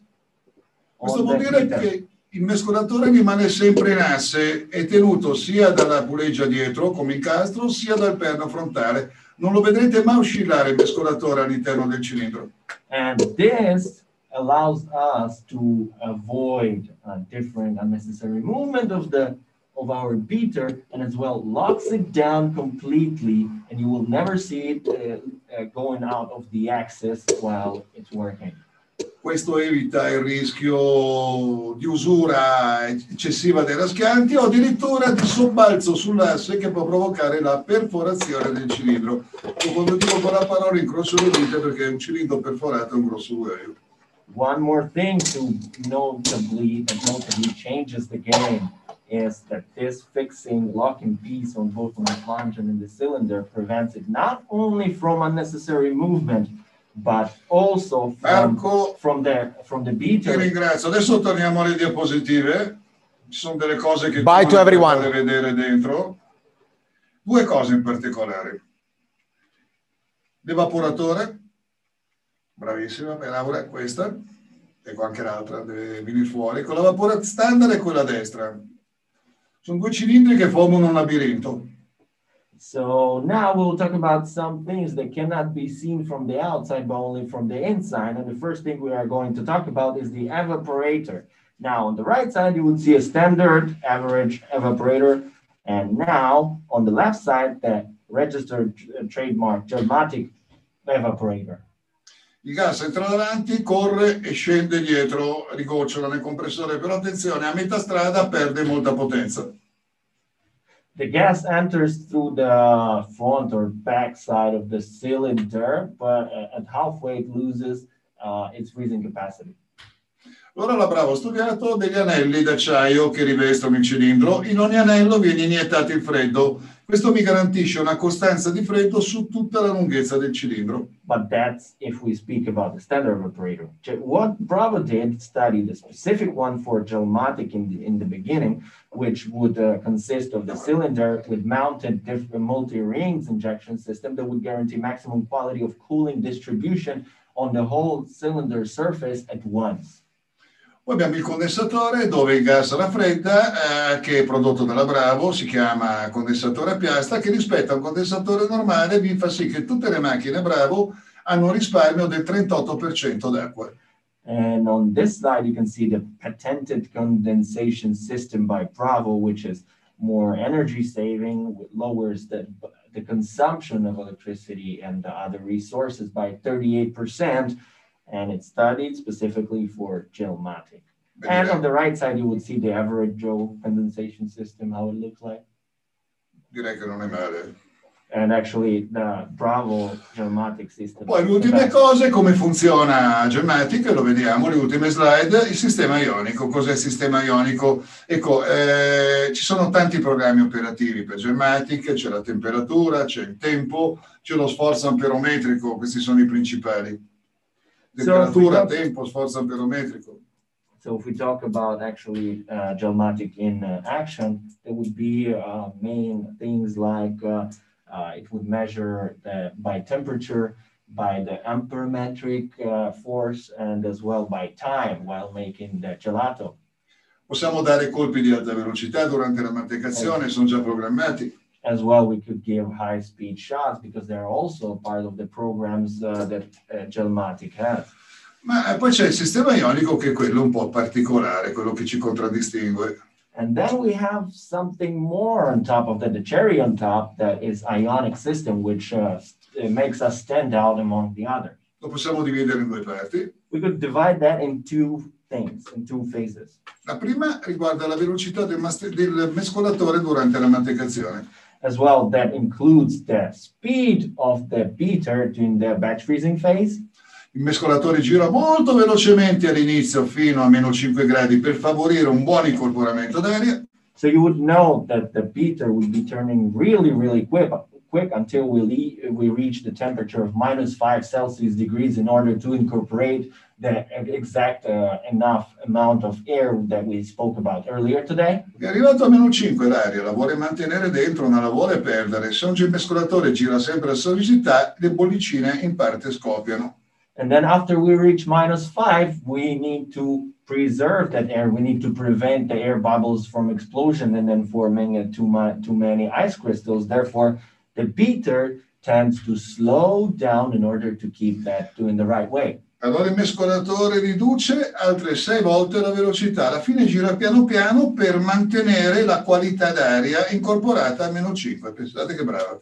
Speaker 1: Questo
Speaker 2: on
Speaker 1: vuol il mescolatore rimane sempre in asse, è tenuto sia dalla puleggia dietro come incastro, sia dal perno frontale. Non lo vedrete mai oscillare il mescolatore all'interno del cilindro.
Speaker 2: And this allows us to avoid uh, different unnecessary movement of the of our beater and as well locks it down completely and you will never see it uh, uh, going out of the axis while it's working.
Speaker 1: Questo evita il rischio di usura eccessiva dei raschianti o addirittura di sobbalzo sull'asse che può provocare la perforazione del cilindro. O quando dico la parola incrocio le dita perché un cilindro perforato è un grosso guaio.
Speaker 2: One more thing to notably that notably changes the game is that this fixing locking piece on both on the flange and in the cylinder prevents it not only from unnecessary movement, but also from,
Speaker 1: Marco,
Speaker 2: from the from the
Speaker 1: ti
Speaker 2: beater.
Speaker 1: ringrazio. Adesso torniamo alle diapositive. Ci sono delle cose che
Speaker 3: Bye
Speaker 1: tu
Speaker 3: to everyone.
Speaker 1: vedere dentro. Due cose in particolare. L'evaporatore, bravissima, beh, Laura, questa, ecco anche l'altra, deve venire fuori. Con l'evaporatore standard e quella a destra. Sono due cilindri che formano un labirinto.
Speaker 2: So now we'll talk about some things that cannot be seen from the outside, but only from the inside. And the first thing we are going to talk about is the evaporator. Now, on the right side, you would see a standard average evaporator. And now, on the left side, the registered trademark Gelmatic evaporator.
Speaker 1: Il gas entra davanti, corre e scende dietro, rigocciola nel compressore, però attenzione, a metà strada perde molta potenza.
Speaker 2: The gas enters through the front or back side of the cylinder, but uh, at halfway, it loses uh, its freezing capacity.
Speaker 1: Allora la Bravo ha studiato degli anelli d'acciaio che rivestono il cilindro, in ogni anello viene iniettato il freddo. Questo mi garantisce una costanza di freddo su tutta la lunghezza del cilindro.
Speaker 2: But that's if we speak about the standard operator. What Bravo did study the specific one for Gelmatic in the, in the beginning, which would uh, consist of the cylinder with mounted multi-rings injection system that would guarantee maximum quality of cooling distribution on the whole cylinder surface at once.
Speaker 1: Poi abbiamo il condensatore dove il gas raffredda, eh, che è prodotto dalla Bravo, si chiama condensatore a piastra, che rispetto a un condensatore normale vi fa sì che tutte le macchine Bravo hanno un risparmio del 38% d'acqua.
Speaker 2: And on this slide, you can see the patented condensation system by Bravo, which is more energy saving, lowers the, the consumption of electricity and the other resources by 38%. And it's studied specifically for Gelmatic. And on the right side, you would see the average Joe condensation system, how it looks like.
Speaker 1: Direi che non è male.
Speaker 2: And actually, the Bravo Gelmatic system.
Speaker 1: Poi l'ultima
Speaker 2: best.
Speaker 1: cosa, come funziona Gematic, lo vediamo, le ultime slide, il sistema ionico. Cos'è il sistema ionico? Ecco, eh, ci sono tanti programmi operativi per Gematic, c'è la temperatura, c'è il tempo, c'è lo sforzo amperometrico, questi sono i principali. Temperatura,
Speaker 2: So,
Speaker 1: tempo, sforzo amperometrico.
Speaker 2: So if we talk about actually uh, Gelmatic in uh, action, there would be uh, main things like uh, uh, it would measure the, by temperature, by the amperometric uh, force, and as well by time while making the gelato.
Speaker 1: Possiamo dare colpi di alta velocità durante la mantecazione, sono già programmati.
Speaker 2: As well, we could give high-speed shots because they're also part of the programs uh, that uh, Gelmatic has.
Speaker 1: Ma eh, poi c'è il sistema ionico che è quello un po' particolare, quello che ci contraddistingue.
Speaker 2: And then we have something more on top of that, the cherry on top, that is ionic system, which uh, makes us stand out among the others.
Speaker 1: Lo possiamo dividere in due parti.
Speaker 2: We could divide that in two things, in two phases.
Speaker 1: La prima riguarda la velocità del, del mescolatore durante la mantecazione.
Speaker 2: As well, that includes the speed of the beater during the batch freezing phase.
Speaker 1: Il mescolatore gira molto velocemente all'inizio fino a meno 5 gradi per favorire un buon incorporamento d'aria.
Speaker 2: So you would know that the beater would be turning really, really quick, quick until we, we reach the temperature of minus five Celsius degrees in order to incorporate the exact uh, enough amount of air that we spoke about earlier today.
Speaker 1: È arrivato a meno 5 l'aria, la vuole mantenere dentro, non la vuole perdere. Se un mescolatore gira sempre a velocità, le bollicine in parte scoppiano.
Speaker 2: And then after we reach minus five, we need to preserve that air. We need to prevent the air bubbles from explosion and then forming too, mu- too many ice crystals. Therefore, the beater tends to slow down in order to keep that doing the right way.
Speaker 1: Allora il mescolatore riduce altre 6 volte la velocità. Alla fine gira piano piano per mantenere la qualità d'aria incorporata a meno 5. Pensate che brava.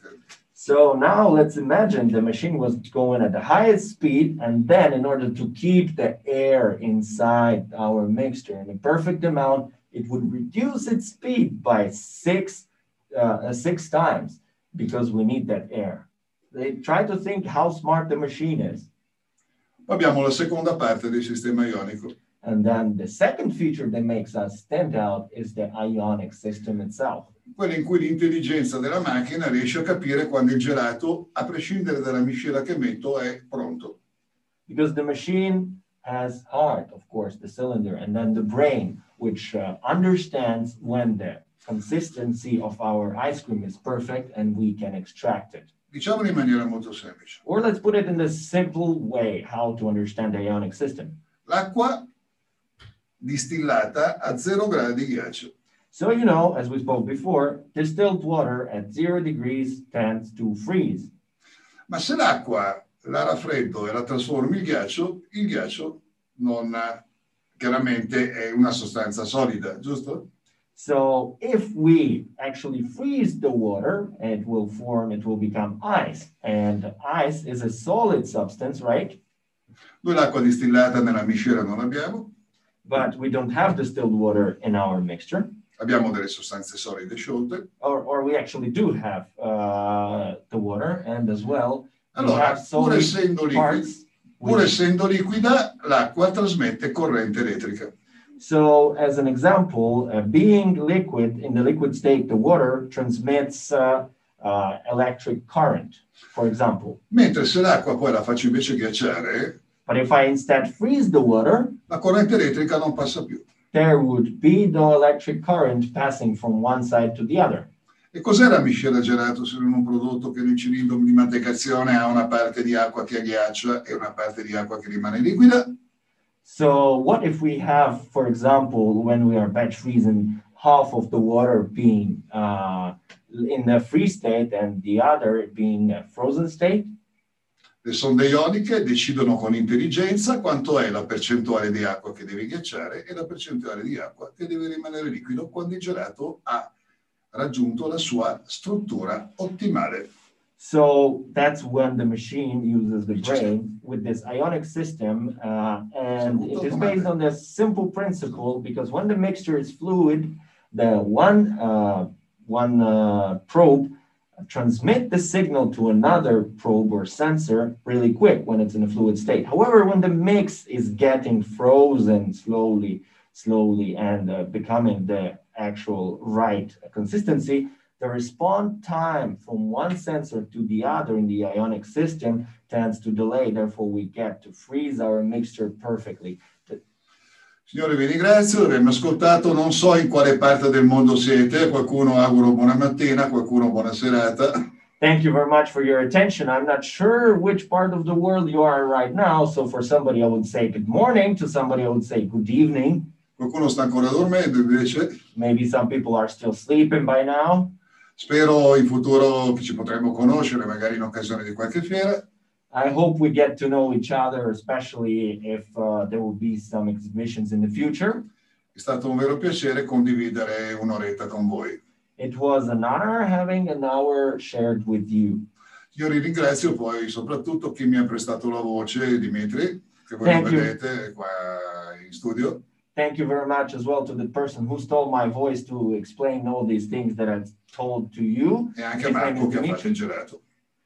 Speaker 2: So now let's imagine the machine was going at the highest speed, and then in order to keep the air inside our mixture in a perfect amount, it would reduce its speed by six, uh, six times because we need that air. They try to think how smart the machine is.
Speaker 1: Abbiamo la seconda parte del sistema ionico.
Speaker 2: And then the second feature that makes us stand out is the ionic system itself.
Speaker 1: Quello in cui l'intelligenza della macchina riesce a capire quando il gelato, a prescindere dalla miscela che metto, è pronto.
Speaker 2: Because the machine has heart, of course, the cylinder, and then the brain, which uh, understands when the consistency of our ice cream is perfect and we can extract it.
Speaker 1: Diciamolo in maniera molto semplice.
Speaker 2: Or let's put it in the simple way how to understand the ionic system.
Speaker 1: L'acqua distillata a zero gradi di ghiaccio.
Speaker 2: So, you know, as we spoke before, distilled water at zero degrees tends to freeze.
Speaker 1: Ma se l'acqua la raffreddo e la trasformi in ghiaccio, il ghiaccio non chiaramente è una sostanza solida, giusto?
Speaker 2: So if we actually freeze the water, it will form, it will become ice. And ice is a solid substance, right?
Speaker 1: Noi l'acqua distillata nella miscela non abbiamo,
Speaker 2: But we don't have distilled water in our mixture.
Speaker 1: abbiamo delle sostanze solide sciolte.
Speaker 2: Or, or we actually do have uh, the water, and as well, we
Speaker 1: Allora,
Speaker 2: have
Speaker 1: pur
Speaker 2: solid
Speaker 1: essendo, liquida,
Speaker 2: parts.
Speaker 1: pur essendo liquida, l'acqua trasmette corrente elettrica.
Speaker 2: So, as an example, uh, being liquid in the liquid state, the water transmits uh, uh, electric current, for example.
Speaker 1: Mentre se l'acqua poi la faccio invece ghiacciare,
Speaker 2: But if I instead freeze the water,
Speaker 1: la corrente elettrica non passa più.
Speaker 2: there would be no electric current passing from one side to the other.
Speaker 1: E cos'è la miscela gelato se non un prodotto che nel cilindro di mantecazione ha una parte di acqua che agghiaccia e una parte di acqua che rimane liquida?
Speaker 2: So, what if we have, for example, when we are batch freezing, half of the water being uh, in the free state and the other being a frozen state?
Speaker 1: Le sonde ioniche decidono con intelligenza quanto è la percentuale di acqua che deve ghiacciare e la percentuale di acqua che deve rimanere liquido quando il gelato ha raggiunto la sua struttura ottimale.
Speaker 2: So that's when the machine uses the brain with this ionic system, uh, and it is based on this simple principle because when the mixture is fluid, the one uh, one uh, probe transmit the signal to another probe or sensor really quick when it's in a fluid state. However, when the mix is getting frozen slowly, slowly, and uh, becoming the actual right consistency, the response time from one sensor to the other in the ionic system tends to delay. Therefore, we get to freeze our mixture perfectly.
Speaker 1: Signore, vi ringrazio di avermi ascoltato. Non so in quale parte del mondo siete. Qualcuno auguro buona mattina, qualcuno buona serata.
Speaker 2: Thank you very much for your attention. I'm not sure which part of the world you are right now. So, for somebody, I would say good morning. To somebody, I would say good evening.
Speaker 1: Qualcuno sta ancora dormendo invece.
Speaker 2: Maybe some people are still sleeping by now.
Speaker 1: Spero in futuro che ci potremo conoscere, magari in occasione di qualche fiera.
Speaker 2: I hope we get to know each other, especially if uh, there will be some exhibitions in the future.
Speaker 1: È stato un vero piacere condividere un'oretta con voi.
Speaker 2: It was an honor having an hour shared with you.
Speaker 1: Io ringrazio poi soprattutto chi mi ha prestato la voce, Dimitri, che voi
Speaker 2: Thank you.
Speaker 1: vedete qua in studio.
Speaker 2: Thank you very much as well to the person who stole my voice to explain all these things that I've told to you,
Speaker 1: E anche
Speaker 2: His
Speaker 1: Marco che ha fatto il gelato.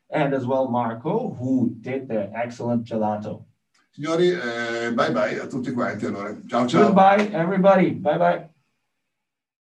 Speaker 2: and as well Marco, who did the excellent gelato.
Speaker 1: Signori, eh, bye bye a tutti quanti allora. Ciao ciao.
Speaker 2: Goodbye, everybody. Bye bye.